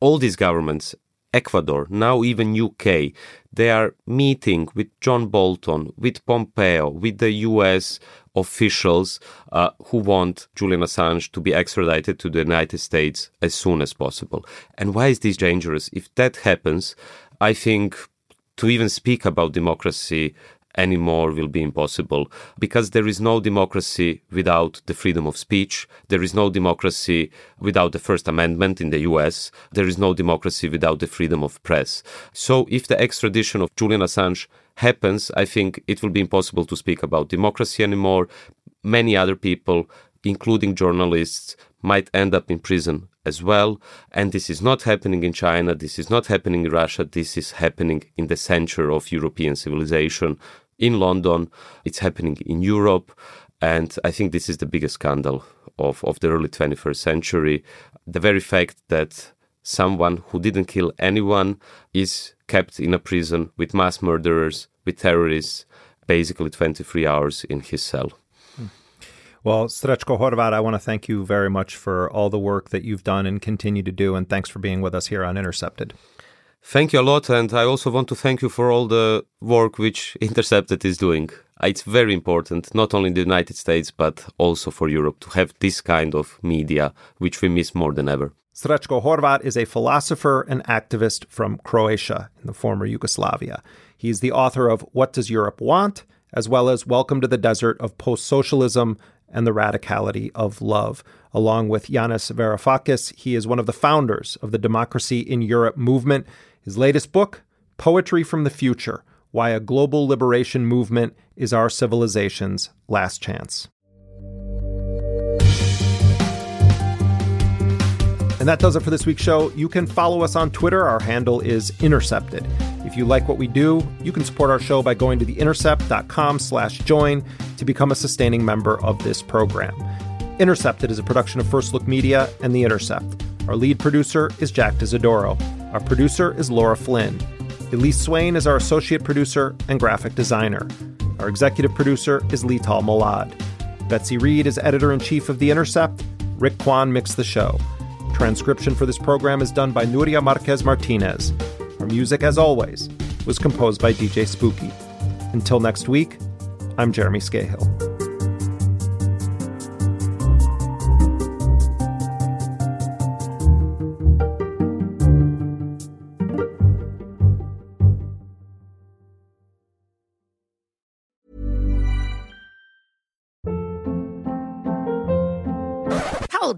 Speaker 35: All these governments Ecuador, now even UK, they are meeting with John Bolton, with Pompeo, with the US officials uh, who want Julian Assange to be extradited to the United States as soon as possible. And why is this dangerous? If that happens, I think to even speak about democracy anymore will be impossible because there is no democracy without the freedom of speech. There is no democracy without the First Amendment in the US. There is no democracy without the freedom of press. So if the extradition of Julian Assange happens, I think it will be impossible to speak about democracy anymore. Many other people, including journalists, might end up in prison as well. And this is not happening in China. This is not happening in Russia. This is happening in the center of European civilization in London. It's happening in Europe. And I think this is the biggest scandal of, of the early 21st century. The very fact that someone who didn't kill anyone is kept in a prison with mass murderers, with terrorists, basically 23 hours in his cell. Hmm.
Speaker 2: Well, Srećko Horvat, I want to thank you very much for all the work that you've done and continue to do, and thanks for being with us here on Intercepted.
Speaker 35: Thank you a lot, and I also want to thank you for all the work which Intercepted is doing. Uh, it's very important, not only in the United States, but also for Europe, to have this kind of media, which we miss more than ever.
Speaker 2: Srećko Horvat is a philosopher and activist from Croatia in the former Yugoslavia. He's the author of What Does Europe Want? as well as Welcome to the Desert of Post Socialism and the Radicality of Love. Along with Yanis Varoufakis, he is one of the founders of the Democracy in Europe movement. His latest book, Poetry from the Future Why a Global Liberation Movement is Our Civilization's Last Chance. And that does it for this week's show. You can follow us on Twitter. Our handle is Intercepted. If you like what we do, you can support our show by going to theintercept.com slash join to become a sustaining member of this program. Intercepted is a production of First Look Media and The Intercept. Our lead producer is Jack D'Isidoro. Our producer is Laura Flynn. Elise Swain is our associate producer and graphic designer. Our executive producer is Leital Molad. Betsy Reed is editor in chief of The Intercept. Rick Kwan mixed the show. Transcription for this program is done by Nuria Marquez Martinez. Our music, as always, was composed by DJ Spooky. Until next week, I'm Jeremy Scahill.